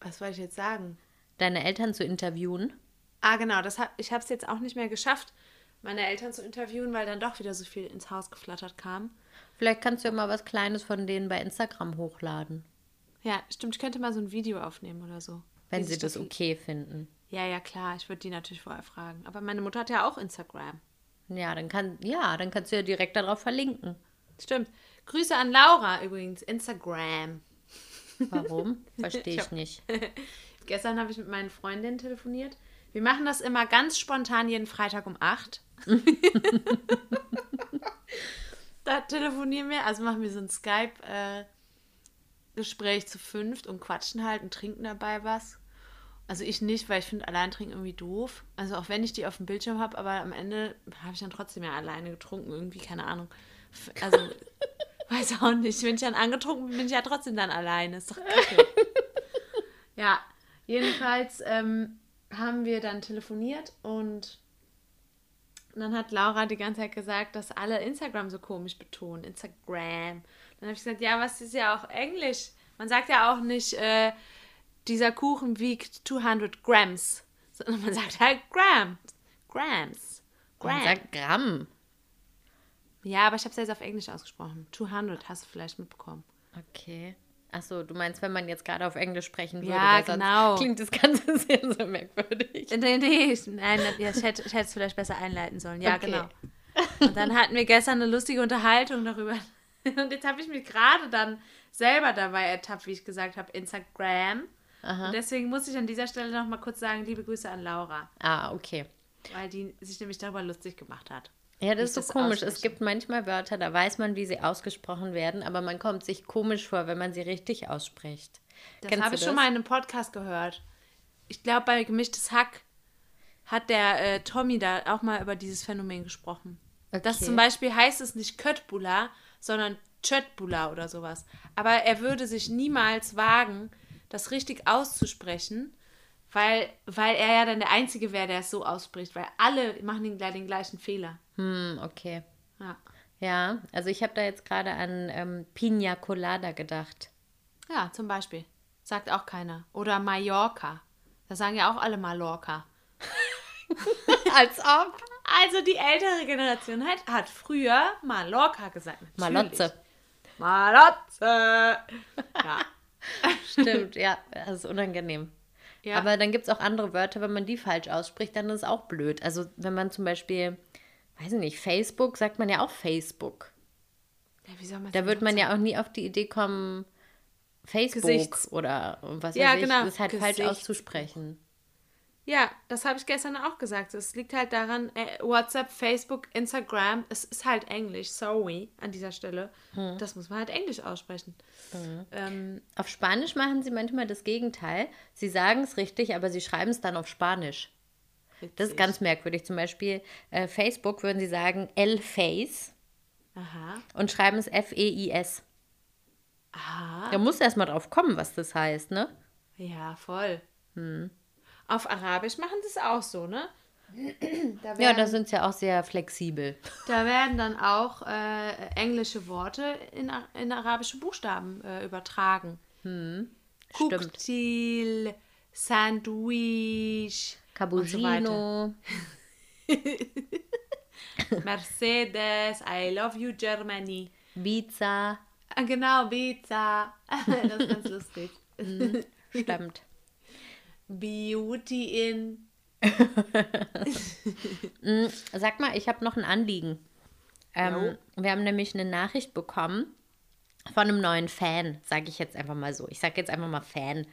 Speaker 5: was wollte ich jetzt sagen?
Speaker 4: Deine Eltern zu interviewen.
Speaker 5: Ah, genau, das hab, ich habe es jetzt auch nicht mehr geschafft, meine Eltern zu interviewen, weil dann doch wieder so viel ins Haus geflattert kam.
Speaker 4: Vielleicht kannst du ja mal was Kleines von denen bei Instagram hochladen,
Speaker 5: Ja, stimmt, ich könnte mal so ein Video aufnehmen oder so.
Speaker 4: wenn sie das okay finden.
Speaker 5: Ja, ja, klar, ich würde die natürlich vorher fragen. Aber meine Mutter hat ja auch Instagram.
Speaker 4: Ja, dann kann, ja, dann kannst du ja direkt darauf verlinken.
Speaker 5: Stimmt. Grüße an Laura übrigens, Instagram.
Speaker 4: Warum? Verstehe ich nicht.
Speaker 5: Gestern habe ich mit meinen Freundinnen telefoniert. Wir machen das immer ganz spontan jeden Freitag um 8. da telefonieren wir, also machen wir so ein Skype-Gespräch zu fünft und quatschen halt und trinken dabei was. Also ich nicht, weil ich finde allein trinken irgendwie doof. Also auch wenn ich die auf dem Bildschirm habe, aber am Ende habe ich dann trotzdem ja alleine getrunken, irgendwie, keine Ahnung. Also, weiß auch nicht. Wenn ich dann angetrunken bin, bin ich ja trotzdem dann alleine. Ist doch kacke. Ja, jedenfalls ähm, haben wir dann telefoniert und dann hat Laura die ganze Zeit gesagt, dass alle Instagram so komisch betonen. Instagram. Dann habe ich gesagt, ja, was ist ja auch Englisch? Man sagt ja auch nicht, äh, dieser Kuchen wiegt 200 Grams, sondern man sagt halt Grams. Grams.
Speaker 4: Man
Speaker 5: Grams.
Speaker 4: sagt Gramm.
Speaker 5: Ja, aber ich habe es jetzt auf Englisch ausgesprochen. 200 hast du vielleicht mitbekommen.
Speaker 4: Okay. Achso, du meinst, wenn man jetzt gerade auf Englisch sprechen würde,
Speaker 5: Ja, genau.
Speaker 4: klingt das Ganze sehr, sehr merkwürdig.
Speaker 5: Nee, nee, nein, ja, ich hätte ich hätte es vielleicht besser einleiten sollen. Ja,
Speaker 4: Okay.
Speaker 5: genau. Und dann hatten wir gestern eine lustige Unterhaltung darüber. Und jetzt habe ich mich gerade dann selber dabei ertappt, wie ich gesagt habe, Instagram. Und deswegen muss ich an dieser Stelle noch mal kurz sagen, liebe Grüße an Laura,
Speaker 4: Ah, okay.
Speaker 5: weil die sich nämlich darüber lustig gemacht hat.
Speaker 4: Ja, das ist so
Speaker 5: das
Speaker 4: komisch. Es gibt manchmal Wörter, da weiß man, wie sie ausgesprochen werden, aber man kommt sich komisch vor, wenn man sie richtig ausspricht.
Speaker 5: Das habe ich schon mal in einem Podcast gehört. Ich glaube, bei Gemischtes Hack hat der äh, Tommy da auch mal über dieses Phänomen gesprochen. Das
Speaker 4: Okay.
Speaker 5: zum Beispiel heißt es nicht Köttbula, sondern Tschöttbula oder sowas. Aber er würde sich niemals wagen, das richtig auszusprechen, weil, weil er ja dann der Einzige wäre, der es so ausspricht, weil alle machen den, den gleichen Fehler.
Speaker 4: Hm, okay.
Speaker 5: Ja.
Speaker 4: Ja, also ich habe da jetzt gerade an ähm, Pina Colada gedacht.
Speaker 5: ja, zum Beispiel. Sagt auch keiner. Oder Mallorca. Da sagen ja auch alle Mallorca.
Speaker 4: Als ob.
Speaker 5: Also die ältere Generation hat, hat früher Mallorca gesagt. Natürlich.
Speaker 4: Malotze.
Speaker 5: Malotze. Ja.
Speaker 4: Stimmt, ja, das ist unangenehm.
Speaker 5: Ja.
Speaker 4: Aber dann gibt es auch andere Wörter, wenn man die falsch ausspricht, dann ist es auch blöd. Also wenn man zum Beispiel, weiß ich nicht, Facebook, sagt man ja auch Facebook.
Speaker 5: ja wie soll man
Speaker 4: Da wird man ja auch nie auf die Idee kommen, Facebook
Speaker 5: Gesichts-
Speaker 4: oder was
Speaker 5: Ja,
Speaker 4: weiß ich,
Speaker 5: genau,
Speaker 4: das halt falsch
Speaker 5: Gesichts-
Speaker 4: auszusprechen.
Speaker 5: Ja, das habe ich gestern auch gesagt. Es liegt halt daran, äh, WhatsApp, Facebook, Instagram, es ist halt Englisch, sorry, an dieser Stelle.
Speaker 4: Hm.
Speaker 5: Das muss man halt Englisch aussprechen. Ähm,
Speaker 4: Auf Spanisch machen sie manchmal das Gegenteil. Sie sagen es richtig, aber sie schreiben es dann auf Spanisch. Das ist ganz merkwürdig. Zum Beispiel äh, Facebook würden sie sagen El Face
Speaker 5: Aha.
Speaker 4: und schreiben es F-E-I-S.
Speaker 5: Aha.
Speaker 4: Da muss erst mal drauf kommen, was das heißt, ne?
Speaker 5: Ja, voll.
Speaker 4: Hm.
Speaker 5: Auf Arabisch machen sie es auch so, ne? Da
Speaker 4: Ja,
Speaker 5: werden-
Speaker 4: da sind sie ja auch sehr flexibel.
Speaker 5: Da werden dann auch äh, englische Worte in, in arabische Buchstaben äh, übertragen.
Speaker 4: Stimmt.
Speaker 5: Cocktail, Sandwich, und so weiter.
Speaker 4: Cappuccino.
Speaker 5: Mercedes, I love you Germany.
Speaker 4: Pizza.
Speaker 5: Ah, Genau, Pizza. das ist ganz lustig.
Speaker 4: Stimmt.
Speaker 5: Beauty in.
Speaker 4: Sag mal, ich habe noch ein Anliegen. Ähm, wir haben nämlich eine Nachricht bekommen von einem neuen Fan, sage ich jetzt einfach mal so. Ich sage jetzt einfach mal Fan.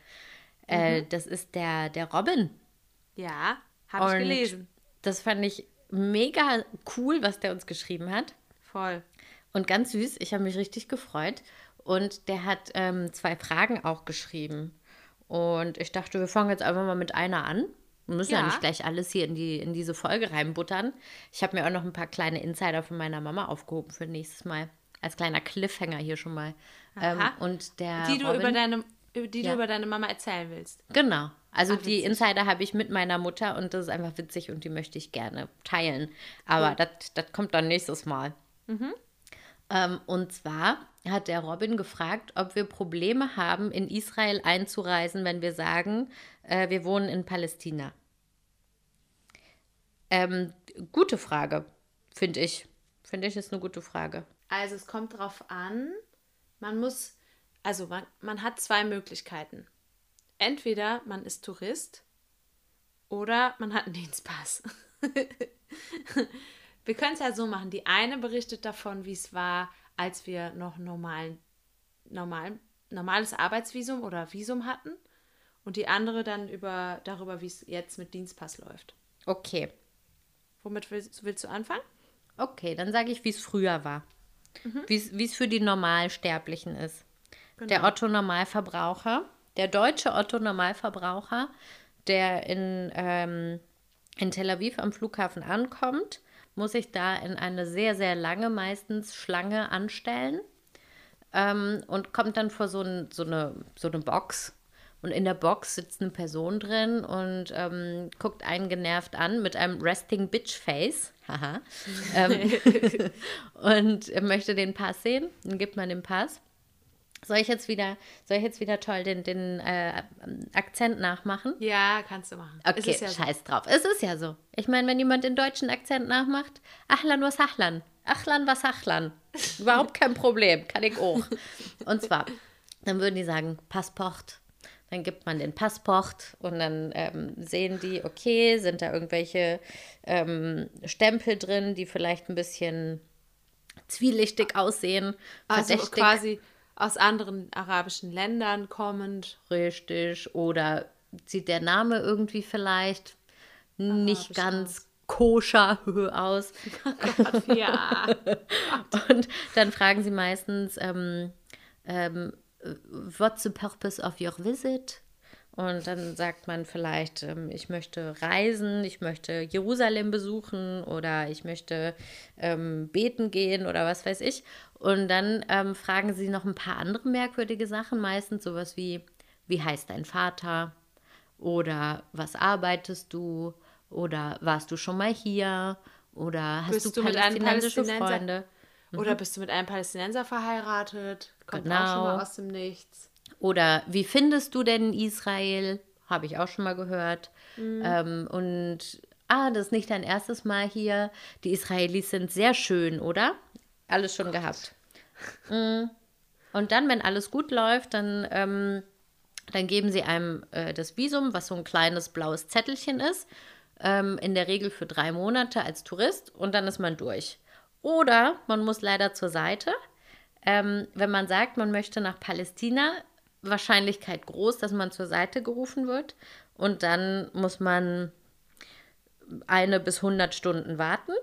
Speaker 4: Äh, das ist der, der Robin.
Speaker 5: Ja, habe ich gelesen.
Speaker 4: Das fand ich mega cool, was der uns geschrieben hat.
Speaker 5: Voll.
Speaker 4: Und ganz süß, ich habe mich richtig gefreut. Und der hat ähm, zwei Fragen auch geschrieben. Und ich dachte, wir fangen jetzt einfach mal mit einer an. Wir müssen ja,
Speaker 5: Ja.
Speaker 4: nicht gleich alles hier in, die, in diese Folge reinbuttern. Ich habe mir auch noch ein paar kleine Insider von meiner Mama aufgehoben für nächstes Mal. Als kleiner Cliffhanger hier schon mal. Ähm, und der
Speaker 5: Die du
Speaker 4: Robin,
Speaker 5: über deine, die
Speaker 4: Ja.
Speaker 5: du über deine Mama erzählen willst.
Speaker 4: Genau. Also
Speaker 5: Ah,
Speaker 4: die. Insider habe ich mit meiner Mutter und das ist einfach witzig und die möchte ich gerne teilen. Aber das das kommt dann nächstes Mal. Ähm, und zwar hat der Robin gefragt, ob wir Probleme haben, in Israel einzureisen, wenn wir sagen, äh, wir wohnen in Palästina. Ähm, gute Frage, finde ich. Finde ich, ist eine gute Frage.
Speaker 5: Also es kommt drauf an, man muss, also man, man hat zwei Möglichkeiten. Entweder man ist Tourist oder man hat einen Dienstpass. wir können es ja so machen. Die eine berichtet davon, wie es war, als wir noch normalen, normalen, normales Arbeitsvisum oder Visum hatten. Und die andere dann über, darüber, wie es jetzt mit Dienstpass läuft.
Speaker 4: Okay.
Speaker 5: Womit willst, willst du anfangen?
Speaker 4: Okay, dann sage ich, wie es früher war. Wie es- Wie es für die Normalsterblichen ist. Der Otto-Normalverbraucher, der deutsche Otto-Normalverbraucher, der in, ähm, in Tel Aviv am Flughafen ankommt, muss sich da in eine sehr, sehr lange meistens Schlange anstellen ähm, und kommt dann vor so, ein, so, eine, so eine Box. Und in der Box sitzt eine Person drin und ähm, guckt einen genervt an mit einem Resting Bitch Face. Haha. ähm, und möchte den Pass sehen. Dann gibt man den Pass. Soll ich jetzt wieder, soll ich jetzt wieder toll den, den äh, Akzent nachmachen?
Speaker 5: Ja, kannst du machen.
Speaker 4: Okay,
Speaker 5: ja so.
Speaker 4: scheiß drauf. Es ist ja so. Ich meine, wenn jemand den deutschen Akzent nachmacht, Achlan was Achlan. Achlan was Achlan. Überhaupt kein Problem. Kann ich auch. Und zwar, dann würden die sagen, Passport. Dann gibt man den Passport und dann ähm, sehen die, okay, sind da irgendwelche ähm, Stempel drin, die vielleicht ein bisschen zwielichtig aussehen.
Speaker 5: Also
Speaker 4: verdächtig.
Speaker 5: quasi aus anderen arabischen Ländern kommend.
Speaker 4: richtig oder sieht der Name irgendwie vielleicht nicht
Speaker 5: Arabisch
Speaker 4: ganz koscher aus.
Speaker 5: Ja.
Speaker 4: Und dann fragen sie meistens, ähm, ähm, what's the purpose of your visit? Und dann sagt man vielleicht, ähm, ich möchte reisen, ich möchte Jerusalem besuchen oder ich möchte ähm, beten gehen oder was weiß ich. Und dann ähm, fragen sie noch ein paar andere merkwürdige Sachen, meistens sowas wie, wie heißt dein Vater? Oder was arbeitest du? Oder warst du schon mal hier? Oder hast
Speaker 5: Bist
Speaker 4: du
Speaker 5: du mit einem
Speaker 4: palästinensische
Speaker 5: Palästinenser-
Speaker 4: Freunde?
Speaker 5: Oder bist du mit einem Palästinenser verheiratet? Kommt auch
Speaker 4: Genau.
Speaker 5: schon mal aus dem Nichts.
Speaker 4: Oder wie findest du denn Israel? Habe ich auch schon mal gehört. Ähm, und ah, das ist nicht dein erstes Mal hier. Die Israelis sind sehr schön, oder? Alles schon gehabt. Mm. Und dann, wenn alles gut läuft, dann, ähm, dann geben sie einem äh, das Visum, was so ein kleines blaues Zettelchen ist. Ähm, in der Regel für drei Monate als Tourist und dann ist man durch. Oder man muss leider zur Seite. Ähm, wenn man sagt, man möchte nach Palästina, Wahrscheinlichkeit groß, dass man zur Seite gerufen wird. Und dann muss man eine bis 100 Stunden warten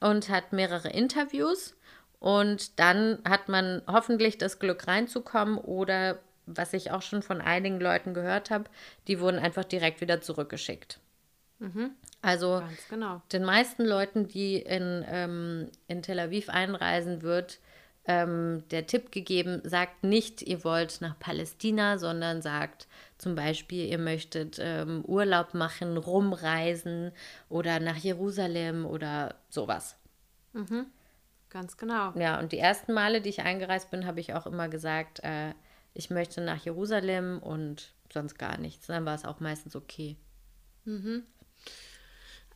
Speaker 4: und hat mehrere Interviews. Und dann hat man hoffentlich das Glück reinzukommen oder, was ich auch schon von einigen Leuten gehört habe, die wurden einfach direkt wieder zurückgeschickt. Also
Speaker 5: Ganz genau.
Speaker 4: den meisten Leuten, die in, ähm, in Tel Aviv einreisen, wird ähm, der Tipp gegeben, sagt nicht, ihr wollt nach Palästina, sondern sagt zum Beispiel, ihr möchtet ähm, Urlaub machen, rumreisen oder nach Jerusalem oder sowas.
Speaker 5: Ganz genau.
Speaker 4: Ja, und die ersten Male, die ich eingereist bin, habe ich auch immer gesagt, äh, ich möchte nach Jerusalem und sonst gar nichts. Dann war es auch meistens okay.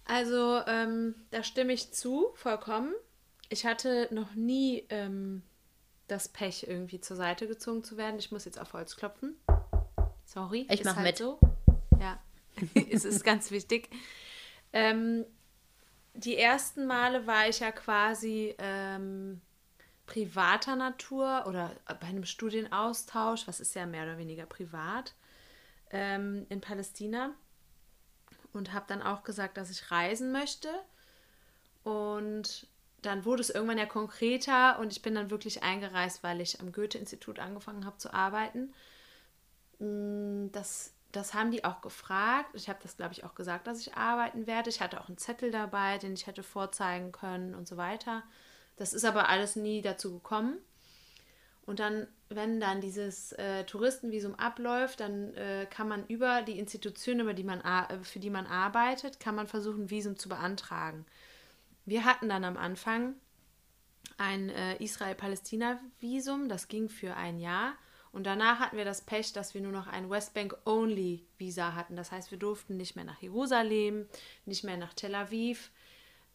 Speaker 5: Also, ähm, da stimme ich zu, vollkommen. Ich hatte noch nie ähm, das Pech, irgendwie zur Seite gezogen zu werden. Ich muss jetzt auf Holz klopfen. Sorry.
Speaker 4: Ich
Speaker 5: ist
Speaker 4: mach
Speaker 5: halt
Speaker 4: mit.
Speaker 5: So. Ja, es ist ganz wichtig. Ähm, die ersten Male war ich ja quasi ähm, privater Natur oder bei einem Studienaustausch, was ist ja mehr oder weniger privat, ähm, in Palästina und habe dann auch gesagt, dass ich reisen möchte. Und dann wurde es irgendwann ja konkreter und ich bin dann wirklich eingereist, weil ich am Goethe-Institut angefangen habe zu arbeiten. Mm, Das das haben die auch gefragt. Ich habe das, glaube ich, auch gesagt, dass ich arbeiten werde. Ich hatte auch einen Zettel dabei, den ich hätte vorzeigen können und so weiter. Das ist aber alles nie dazu gekommen. Und dann, wenn dann dieses äh, Touristenvisum abläuft, dann äh, kann man über die Institution, über die man, äh, für die man arbeitet, kann man versuchen, Visum zu beantragen. Wir hatten dann am Anfang ein äh, Israel-Palästina-Visum, das ging für ein Jahr. Und danach hatten wir das Pech, dass wir nur noch ein Westbank-Only-Visa hatten. Das heißt, wir durften nicht mehr nach Jerusalem, nicht mehr nach Tel Aviv.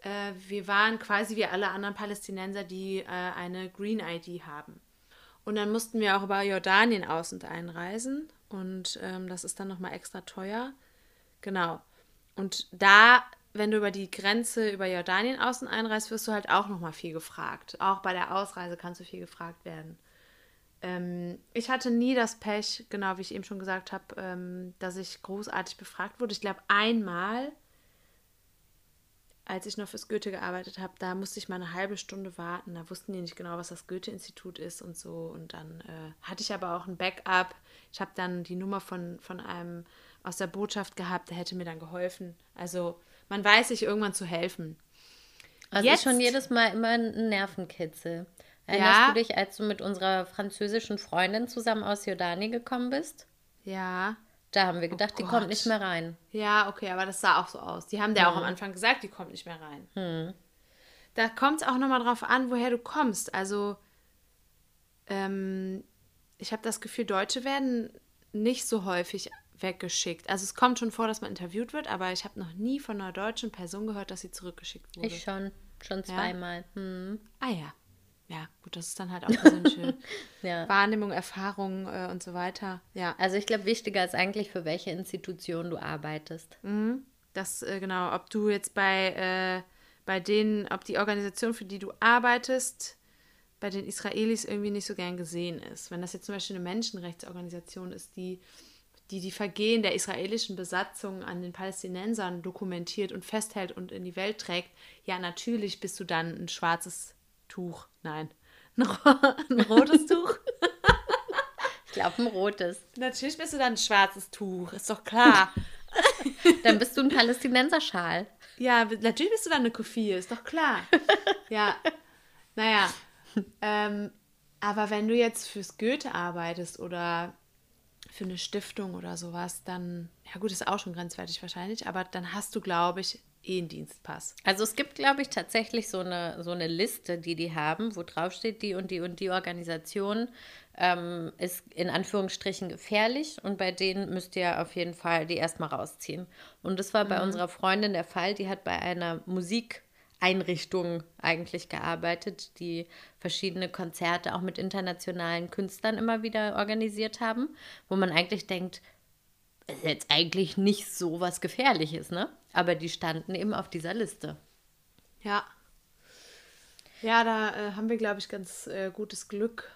Speaker 5: Äh, wir waren quasi wie alle anderen Palästinenser, die äh, eine Green ID haben. Und dann mussten wir auch über Jordanien aus- und einreisen. Und ähm, das ist dann nochmal extra teuer. Genau. Und da, wenn du über die Grenze über Jordanien und einreist, wirst du halt auch nochmal viel gefragt. Auch bei der Ausreise kannst du viel gefragt werden. Ähm, ich hatte nie das Pech, genau wie ich eben schon gesagt habe, ähm, dass ich großartig befragt wurde. Ich glaube, einmal, als ich noch fürs Goethe gearbeitet habe, da musste ich mal eine halbe Stunde warten. Da wussten die nicht genau, was das Goethe-Institut ist und so. Und dann äh, hatte ich aber auch ein Backup. Ich habe dann die Nummer von, von einem aus der Botschaft gehabt, der hätte mir dann geholfen. Also man weiß sich irgendwann zu helfen.
Speaker 4: Also
Speaker 5: Jetzt-
Speaker 4: ist schon jedes Mal immer ein Nervenkitzel. Erinnerst
Speaker 5: Ja.
Speaker 4: du dich, als du mit unserer französischen Freundin zusammen aus Jordanien gekommen bist?
Speaker 5: Ja.
Speaker 4: Da haben wir gedacht, die
Speaker 5: Gott.
Speaker 4: kommt nicht mehr rein.
Speaker 5: Ja, okay, aber das sah auch so aus. Die haben ja auch am Anfang gesagt, die kommt nicht mehr rein. Da kommt es auch nochmal drauf an, woher du kommst. Also, ähm, ich habe das Gefühl, Deutsche werden nicht so häufig weggeschickt. Also es kommt schon vor, dass man interviewt wird, aber ich habe noch nie von einer deutschen Person gehört, dass sie zurückgeschickt wurde.
Speaker 4: Ich schon, schon zweimal. Hm.
Speaker 5: ah ja. Ja, gut, das ist dann halt auch persönliche
Speaker 4: Ja.
Speaker 5: Wahrnehmung, Erfahrung äh, und so weiter. Ja.
Speaker 4: Also ich glaube, wichtiger ist eigentlich, für welche Institution du arbeitest.
Speaker 5: Das, äh, genau, ob du jetzt bei, äh, bei denen, ob die Organisation, für die du arbeitest, bei den Israelis irgendwie nicht so gern gesehen ist. Wenn das jetzt zum Beispiel eine Menschenrechtsorganisation ist, die die, die Vergehen der israelischen Besatzung an den Palästinensern dokumentiert und festhält und in die Welt trägt, ja, natürlich bist du dann ein schwarzes Tuch. Nein, ein, ro ein rotes Tuch.
Speaker 4: Ich glaube, ein rotes.
Speaker 5: natürlich bist du dann ein schwarzes Tuch, ist doch klar.
Speaker 4: Dann bist du ein Palästinenserschal.
Speaker 5: Ja, natürlich bist du dann eine Kofie, ist doch klar. ja, naja. Ähm, aber wenn du jetzt fürs Goethe arbeitest oder für eine Stiftung oder sowas, dann, ja gut, ist auch schon grenzwertig wahrscheinlich, aber dann hast du, glaube ich, eh einen Dienstpass.
Speaker 4: Also es gibt, glaube ich, tatsächlich so eine, so eine Liste, die die haben, wo drauf steht, die und die und die Organisation ähm, ist in Anführungsstrichen gefährlich und bei denen müsst ihr auf jeden Fall die erstmal rausziehen. Und das war bei unserer Freundin der Fall, die hat bei einer Musikeinrichtung eigentlich gearbeitet, die verschiedene Konzerte auch mit internationalen Künstlern immer wieder organisiert haben, wo man eigentlich denkt, ist jetzt eigentlich nicht so was Gefährliches, ne? Aber die standen eben auf dieser Liste.
Speaker 5: Ja. Ja, da äh, haben wir, glaube ich, ganz äh, gutes Glück,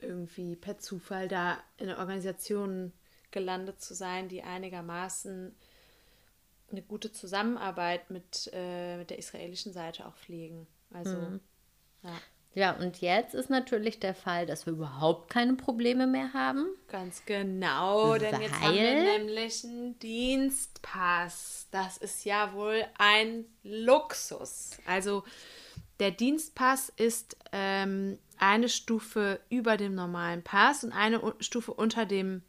Speaker 5: irgendwie per Zufall da in einer Organisation gelandet zu sein, die einigermaßen eine gute Zusammenarbeit mit, äh, mit der israelischen Seite auch pflegen. Also, ja,
Speaker 4: Ja, und jetzt ist natürlich der Fall, dass wir überhaupt keine Probleme mehr haben.
Speaker 5: ganz genau, denn jetzt haben wir
Speaker 4: Weil?
Speaker 5: nämlich einen Dienstpass. Das ist ja wohl ein Luxus. Also, der Dienstpass ist ähm, eine Stufe über dem normalen Pass und eine U- Stufe unter dem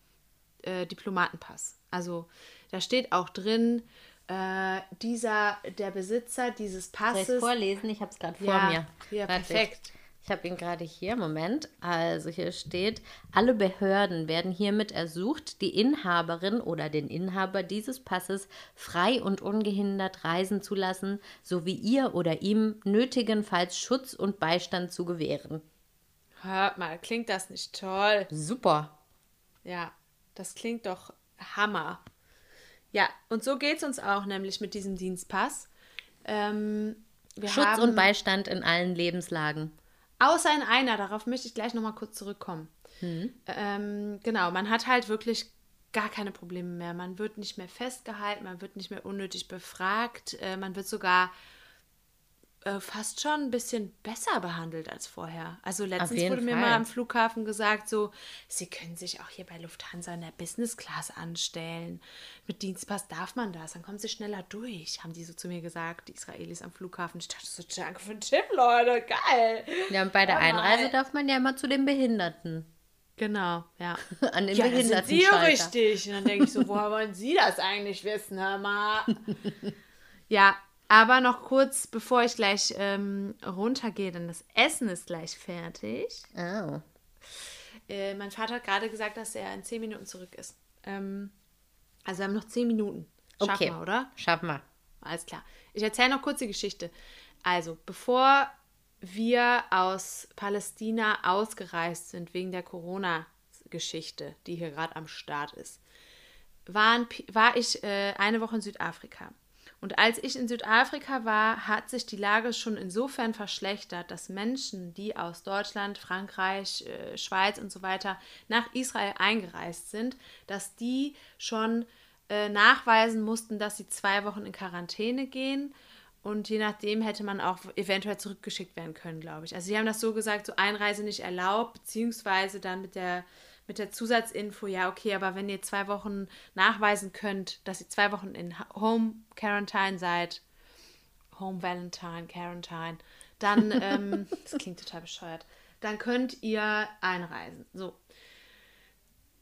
Speaker 5: äh, Diplomatenpass. Also da steht auch drin, äh, dieser, der Besitzer dieses
Speaker 4: Soll ich
Speaker 5: Passes.
Speaker 4: es vorlesen? Ich habe es gerade vor
Speaker 5: Ja,
Speaker 4: mir.
Speaker 5: ja,
Speaker 4: Warte,
Speaker 5: perfekt.
Speaker 4: Ich habe ihn gerade hier. Moment. Also hier steht, alle Behörden werden hiermit ersucht, die Inhaberin oder den Inhaber dieses Passes frei und ungehindert reisen zu lassen, sowie ihr oder ihm nötigenfalls Schutz und Beistand zu gewähren.
Speaker 5: Hört mal, klingt das nicht toll?
Speaker 4: Super.
Speaker 5: Ja, das klingt doch Hammer. Ja, und so geht es uns auch nämlich mit diesem Dienstpass. Ähm,
Speaker 4: Schutz und Beistand in allen Lebenslagen.
Speaker 5: Außer in einer, darauf möchte ich gleich nochmal kurz zurückkommen.
Speaker 4: Hm.
Speaker 5: Ähm, genau, man hat halt wirklich gar keine Probleme mehr. Man wird nicht mehr festgehalten, man wird nicht mehr unnötig befragt, äh, man wird sogar äh, fast schon ein bisschen besser behandelt als vorher. Also letztens wurde mir
Speaker 4: Fall.
Speaker 5: mal am Flughafen gesagt, so, Sie können sich auch hier bei Lufthansa in der Business Class anstellen. Mit Dienstpass darf man das, dann kommen Sie schneller durch, haben die so zu mir gesagt, die Israelis am Flughafen. Ich dachte so, danke für den Tipp, Leute, geil.
Speaker 4: Ja, und bei der. Einreise darf man ja immer zu den Behinderten.
Speaker 5: Genau, ja.
Speaker 4: An den
Speaker 5: Ja, das sind Sie richtig. Und dann denke ich so, woher wollen Sie das eigentlich wissen, hör mal? ja, aber noch kurz, bevor ich gleich ähm, runtergehe, denn das Essen ist gleich fertig.
Speaker 4: Oh.
Speaker 5: Äh, mein Vater hat gerade gesagt, dass er in 10 Minuten zurück ist. Ähm, also wir haben noch 10 Minuten. Schaffen
Speaker 4: Okay.
Speaker 5: wir, oder?
Speaker 4: Schaffen wir.
Speaker 5: Alles klar. Ich erzähle noch kurz die Geschichte. Also, bevor wir aus Palästina ausgereist sind wegen der Corona-Geschichte, die hier gerade am Start ist, waren, war ich äh, eine Woche in Südafrika. Und als ich in Südafrika war, hat sich die Lage schon insofern verschlechtert, dass Menschen, die aus Deutschland, Frankreich, äh, Schweiz und so weiter nach Israel eingereist sind, dass die schon äh, nachweisen mussten, dass sie zwei Wochen in Quarantäne gehen. Und je nachdem hätte man auch eventuell zurückgeschickt werden können, glaube ich. Also sie haben das so gesagt, so Einreise nicht erlaubt, beziehungsweise dann mit der, mit der Zusatzinfo, ja, okay, aber wenn ihr zwei Wochen nachweisen könnt, dass ihr zwei Wochen in Home Quarantine seid, Home Valentine, Quarantine, dann, ähm, das klingt total bescheuert, dann könnt ihr einreisen. So.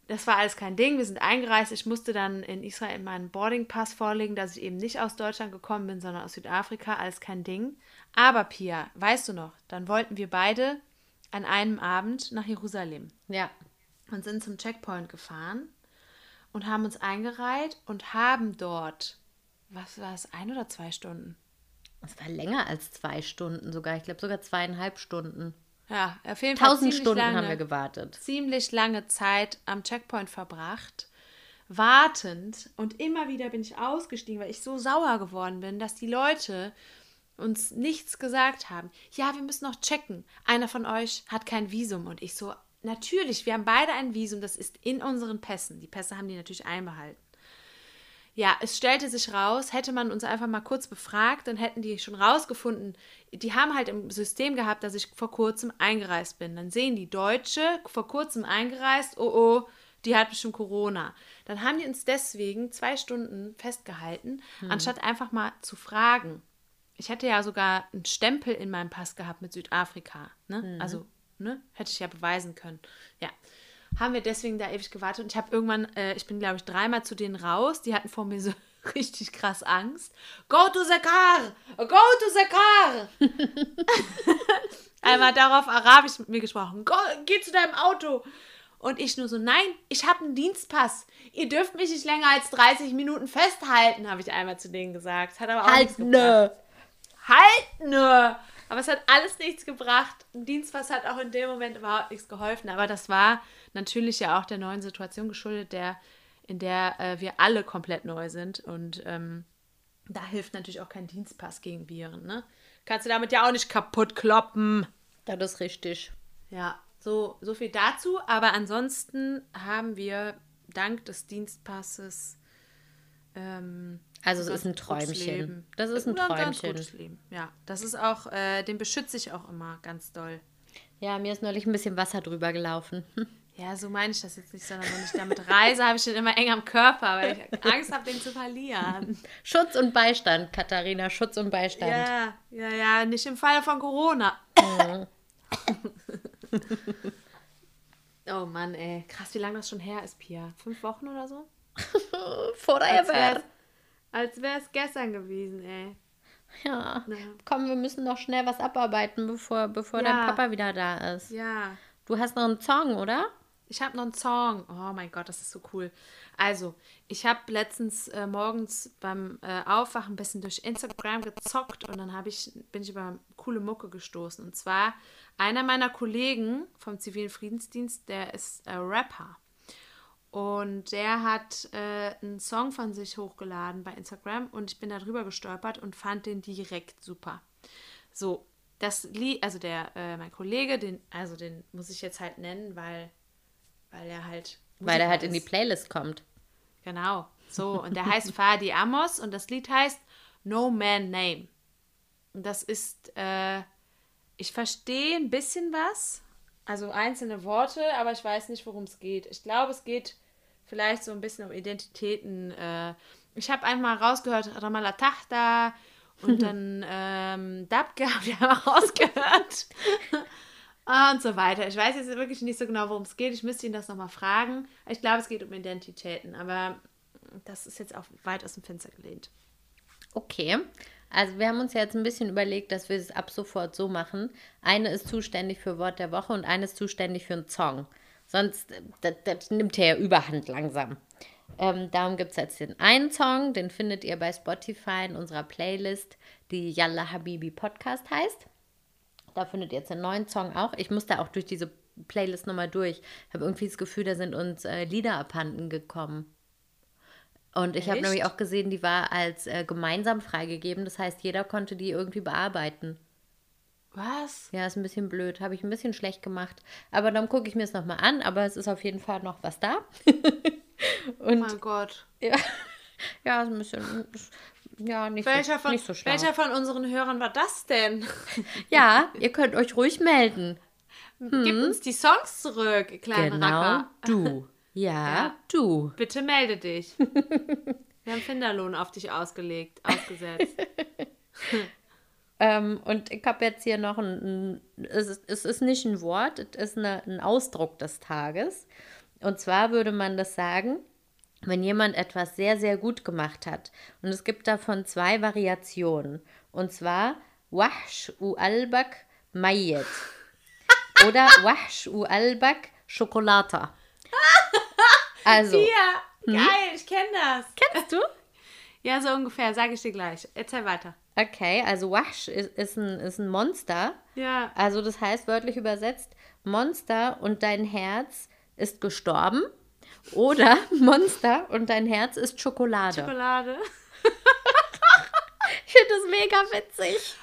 Speaker 5: Das war alles kein Ding. Wir sind eingereist. Ich musste dann in Israel meinen Boarding-Pass vorlegen, dass ich eben nicht aus Deutschland gekommen bin, sondern aus Südafrika. Alles kein Ding. Aber Pia, weißt du noch, dann wollten wir beide an einem Abend nach Jerusalem
Speaker 4: Ja.
Speaker 5: Und sind zum Checkpoint gefahren und haben uns eingereiht und haben dort, was war es, ein oder zwei Stunden?
Speaker 4: Es war länger als zwei Stunden sogar. Ich glaube sogar zweieinhalb Stunden.
Speaker 5: Ja, auf jeden Fall
Speaker 4: Tausend Stunden
Speaker 5: lange.
Speaker 4: haben wir gewartet.
Speaker 5: ziemlich lange Zeit am Checkpoint verbracht, wartend. Und immer wieder bin ich ausgestiegen, weil ich so sauer geworden bin, dass die Leute uns nichts gesagt haben. Ja, wir müssen noch checken. Einer von euch hat kein Visum. Und ich so, natürlich, wir haben beide ein Visum, das ist in unseren Pässen. Die Pässe haben die natürlich einbehalten. Ja, es stellte sich raus, hätte man uns einfach mal kurz befragt, dann hätten die schon rausgefunden, die haben halt im System gehabt, dass ich vor kurzem eingereist bin. Dann sehen die Deutsche, vor kurzem eingereist, oh oh, die hat bestimmt Corona. Dann haben die uns deswegen zwei Stunden festgehalten, anstatt einfach mal zu fragen. Ich hätte ja sogar einen Stempel in meinem Pass gehabt mit Südafrika. Ne? Also, ne? Hätte ich ja beweisen können. Ja. Haben wir deswegen da ewig gewartet und ich habe irgendwann, äh, ich bin glaube ich dreimal zu denen raus, die hatten vor mir so richtig krass Angst. Go to the car! Go to the car! Einmal darauf Arabisch mit mir gesprochen. Go, geh zu deinem Auto! Und ich nur so, nein, ich habe einen Dienstpass. Ihr dürft mich nicht länger als 30 Minuten festhalten, habe ich einmal zu denen gesagt. Hat aber auch
Speaker 4: Halt,
Speaker 5: gebracht.
Speaker 4: nö.
Speaker 5: Halt nur! Aber es hat alles nichts gebracht. Ein Dienstpass hat auch in dem Moment überhaupt nichts geholfen. Aber das war natürlich ja auch der neuen Situation geschuldet, der, in der äh, wir alle komplett neu sind. Und ähm, da hilft natürlich auch kein Dienstpass gegen Viren. Ne? Kannst du damit ja auch nicht kaputt kloppen.
Speaker 4: Das ist richtig.
Speaker 5: Ja, so, so viel dazu. Aber ansonsten haben wir dank des Dienstpasses. Ähm,
Speaker 4: Also es ist ein Träumchen. Das ist ein Träumchen.
Speaker 5: Ja, das ist auch, äh, den beschütze ich auch immer ganz doll.
Speaker 4: Ja, mir ist neulich ein bisschen Wasser drüber gelaufen.
Speaker 5: Ja, so meine ich das jetzt nicht, sondern wenn ich damit reise, habe ich den immer eng am Körper, weil ich Angst habe, den zu verlieren.
Speaker 4: Schutz und Beistand, Katharina, Schutz und Beistand.
Speaker 5: Ja, ja, ja, nicht im Falle von Corona. oh Mann, ey. Krass, wie lange das schon her ist, Pia. Fünf Wochen oder so?
Speaker 4: Forever.
Speaker 5: als wäre es gestern gewesen, ey.
Speaker 4: Ja.
Speaker 5: Ja.
Speaker 4: Komm, wir müssen noch schnell was abarbeiten, bevor, bevor
Speaker 5: Ja.
Speaker 4: dein Papa wieder da ist.
Speaker 5: Ja.
Speaker 4: Du hast noch einen Song, oder?
Speaker 5: Ich habe noch einen Song. Oh mein Gott, das ist so cool. Also, ich habe letztens äh, morgens beim äh, Aufwachen ein bisschen durch Instagram gezockt und dann hab ich, bin ich über coole Mucke gestoßen. Und zwar einer meiner Kollegen vom zivilen Friedensdienst, der ist äh, Rapper. Und der hat äh, einen Song von sich hochgeladen bei Instagram und ich bin da drüber gestolpert und fand den direkt super. So, das Lied, also der, äh, mein Kollege, den, also den muss ich jetzt halt nennen, weil, weil er halt.
Speaker 4: Weil der
Speaker 5: Musiker
Speaker 4: halt in die
Speaker 5: ist.
Speaker 4: Playlist kommt.
Speaker 5: Genau. So, und der heißt Fadi Amos und das Lied heißt No Man Name. Das ist, äh, ich verstehe ein bisschen was, also einzelne Worte, aber ich weiß nicht, worum es geht. Ich glaube, es geht vielleicht so ein bisschen um Identitäten. Äh, ich habe einmal rausgehört, Ramallah Tahta und dann ähm, Dabke habe ich einmal rausgehört. und so weiter. Ich weiß jetzt wirklich nicht so genau, worum es geht. Ich müsste ihn das nochmal fragen. Ich glaube, es geht um Identitäten, aber das ist jetzt auch weit aus dem Fenster gelehnt.
Speaker 4: Okay. Also wir haben uns jetzt ein bisschen überlegt, dass wir es ab sofort so machen. Eine ist zuständig für Wort der Woche und eine ist zuständig für einen Song. Sonst, das, das nimmt ja Überhand langsam. Ähm, darum gibt es jetzt den einen Song, den findet ihr bei Spotify in unserer Playlist, die Yalla Habibi Podcast heißt. Da findet ihr jetzt einen neuen Song auch. Ich musste auch durch diese Playlist nochmal durch. Ich habe irgendwie das Gefühl, da sind uns äh, Lieder abhanden gekommen. Und ich habe nämlich auch gesehen, die war als äh, gemeinsam freigegeben. Das heißt, jeder konnte die irgendwie bearbeiten.
Speaker 5: Was?
Speaker 4: Ja, ist ein bisschen blöd. Habe ich ein bisschen schlecht gemacht. Aber dann gucke ich mir es nochmal an. Aber es ist auf jeden Fall noch was da.
Speaker 5: Oh
Speaker 4: Und
Speaker 5: mein Gott.
Speaker 4: ja, ja, ist ein bisschen. Ja, nicht,
Speaker 5: Welcher
Speaker 4: so,
Speaker 5: von,
Speaker 4: nicht so schlau.
Speaker 5: welcher von unseren Hörern war das denn?
Speaker 4: Ja, ihr könnt euch ruhig melden.
Speaker 5: Gib uns die Songs zurück, ihr kleinen
Speaker 4: Genau,
Speaker 5: Racker.
Speaker 4: du. Ja,
Speaker 5: Ja.
Speaker 4: du.
Speaker 5: Bitte melde dich. Wir haben Finderlohn auf dich ausgelegt, ausgesetzt.
Speaker 4: Ähm, und ich habe jetzt hier noch ein, ein es, ist, es ist nicht ein Wort, es ist eine, ein Ausdruck des Tages. Und zwar würde man das sagen, wenn jemand etwas sehr, sehr gut gemacht hat. Und es gibt davon zwei Variationen. Und zwar Wahsh u albak mayet. Oder Wahsh u albak Schokolata. Also,
Speaker 5: Ja, geil, ich kenne das.
Speaker 4: kennst du?
Speaker 5: Ja, so ungefähr, sage ich dir gleich. Erzähl weiter.
Speaker 4: Okay, also Wahsh ist, ist, ein, ist ein Monster.
Speaker 5: Ja.
Speaker 4: Also das heißt wörtlich übersetzt, Monster und dein Herz ist gestorben. Oder Monster und dein Herz ist Schokolade.
Speaker 5: Schokolade.
Speaker 4: Ich finde das mega witzig.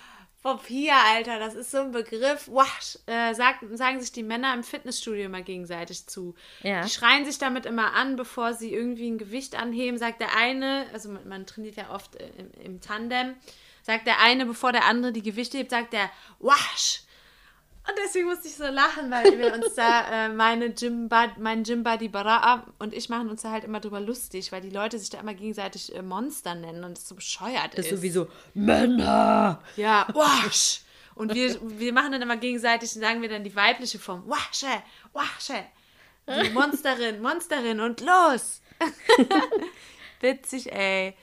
Speaker 5: Pia, Alter, das ist so ein Begriff. Wasch, äh, sag, sagen sich die Männer im Fitnessstudio immer gegenseitig zu.
Speaker 4: Ja.
Speaker 5: Die schreien sich damit immer an, bevor sie irgendwie ein Gewicht anheben. Sagt der eine, also man, man trainiert ja oft äh, im, im Tandem, sagt der eine, bevor der andere die Gewichte hebt, sagt der Wasch. Und deswegen musste ich so lachen, weil wir uns da, äh, meine Gym mein Gym Buddy Bara'a und ich machen uns da halt immer drüber lustig, weil die Leute sich da immer gegenseitig äh, Monster nennen und das so bescheuert
Speaker 4: Das
Speaker 5: ist.
Speaker 4: ist sowieso Männer.
Speaker 5: Ja, wasch. Und wir, wir machen dann immer gegenseitig, sagen wir dann die weibliche Form. Wasche, wasche. Die Monsterin, Monsterin und los. witzig, ey.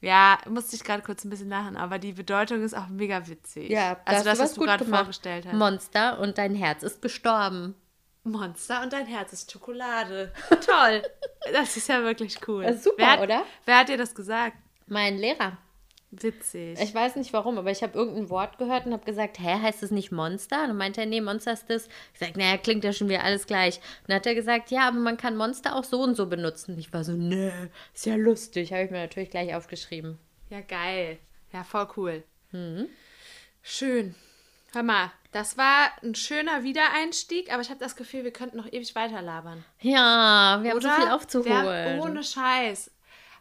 Speaker 5: Ja, musste ich gerade kurz ein bisschen lachen, aber die Bedeutung ist auch mega witzig.
Speaker 4: Ja,
Speaker 5: also das,
Speaker 4: du
Speaker 5: was du gerade vorgestellt hast.
Speaker 4: Monster und dein Herz ist gestorben.
Speaker 5: Monster und dein Herz ist Schokolade. Toll. Das ist ja wirklich cool.
Speaker 4: Das super,
Speaker 5: wer hat,
Speaker 4: oder?
Speaker 5: Wer hat dir das gesagt?
Speaker 4: Mein Lehrer.
Speaker 5: Witzig.
Speaker 4: Ich weiß nicht warum, aber ich habe irgendein Wort gehört und habe gesagt, hä, heißt es nicht Monster? Und dann meinte er, nee, Monster ist das. Ich sage, naja, klingt ja schon wieder alles gleich. Und dann hat er gesagt, ja, aber man kann Monster auch so und so benutzen. Ich war so, nee, ist ja lustig. Habe ich mir natürlich gleich aufgeschrieben.
Speaker 5: Ja, geil. Ja, voll cool.
Speaker 4: Mhm.
Speaker 5: Schön. Hör mal, das war ein schöner Wiedereinstieg, aber ich habe das Gefühl, wir könnten noch ewig weiter labern.
Speaker 4: Ja, wir haben
Speaker 5: Oder?
Speaker 4: so viel aufzuholen.
Speaker 5: haben, ohne Scheiß.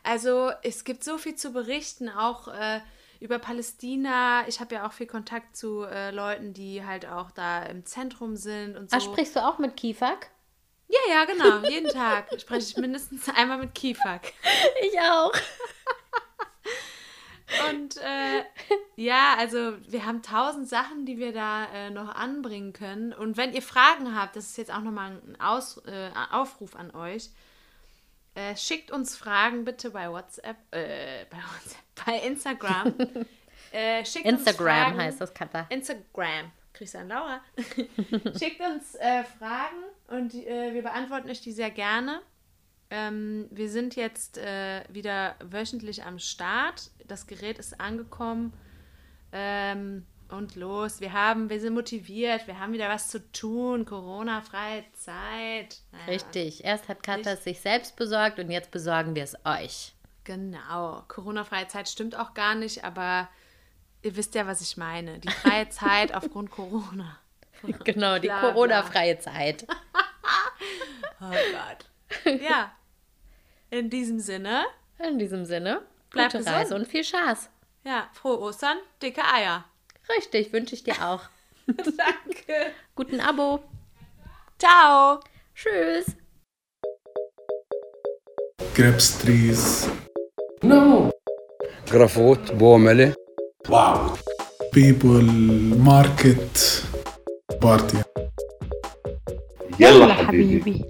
Speaker 5: Also, es gibt so viel zu berichten, auch äh, über Palästina. Ich habe ja auch viel Kontakt zu äh, Leuten, die halt auch da im Zentrum sind und so.
Speaker 4: Ah, sprichst du auch mit Kiefak?
Speaker 5: ja, ja, genau. Jeden Tag spreche ich mindestens einmal mit Kiefak.
Speaker 4: Ich auch.
Speaker 5: Und äh, ja, also wir haben tausend Sachen, die wir da äh, noch anbringen können. Und wenn ihr Fragen habt, das ist jetzt auch nochmal ein Aus, äh, Aufruf an euch, äh, schickt uns Fragen bitte bei WhatsApp, äh, bei WhatsApp, bei Instagram. äh,
Speaker 4: Instagram heißt das, Katha.
Speaker 5: Instagram. Christian Laura. Schickt uns äh, Fragen und äh, wir beantworten euch die sehr gerne. Ähm, wir sind jetzt äh, wieder wöchentlich am Start. Das Gerät ist angekommen. Ähm, und los. Wir haben, wir sind motiviert, wir haben wieder was zu tun. Corona-freie Zeit. Naja,
Speaker 4: Richtig. Erst hat Katha es sich selbst besorgt und jetzt besorgen wir es euch.
Speaker 5: Genau. Corona-freie Zeit stimmt auch gar nicht, aber ihr wisst ja, was ich meine. Die freie Zeit aufgrund Corona.
Speaker 4: Genau, die. Corona-freie Zeit.
Speaker 5: Oh Gott. Ja. In diesem Sinne,
Speaker 4: In diesem Sinne,
Speaker 5: Bleibt
Speaker 4: gute
Speaker 5: gesund.
Speaker 4: Reise und viel Spaß.
Speaker 5: ja, frohe Ostern, dicke Eier.
Speaker 4: Richtig, wünsche ich dir auch.
Speaker 5: Danke.
Speaker 4: Guten Abo.
Speaker 5: Ciao.
Speaker 4: Tschüss.
Speaker 1: grapes trees,
Speaker 2: No.
Speaker 3: جرافوت بومله
Speaker 2: Wow.
Speaker 1: people, market, party.
Speaker 2: يلا حبيبي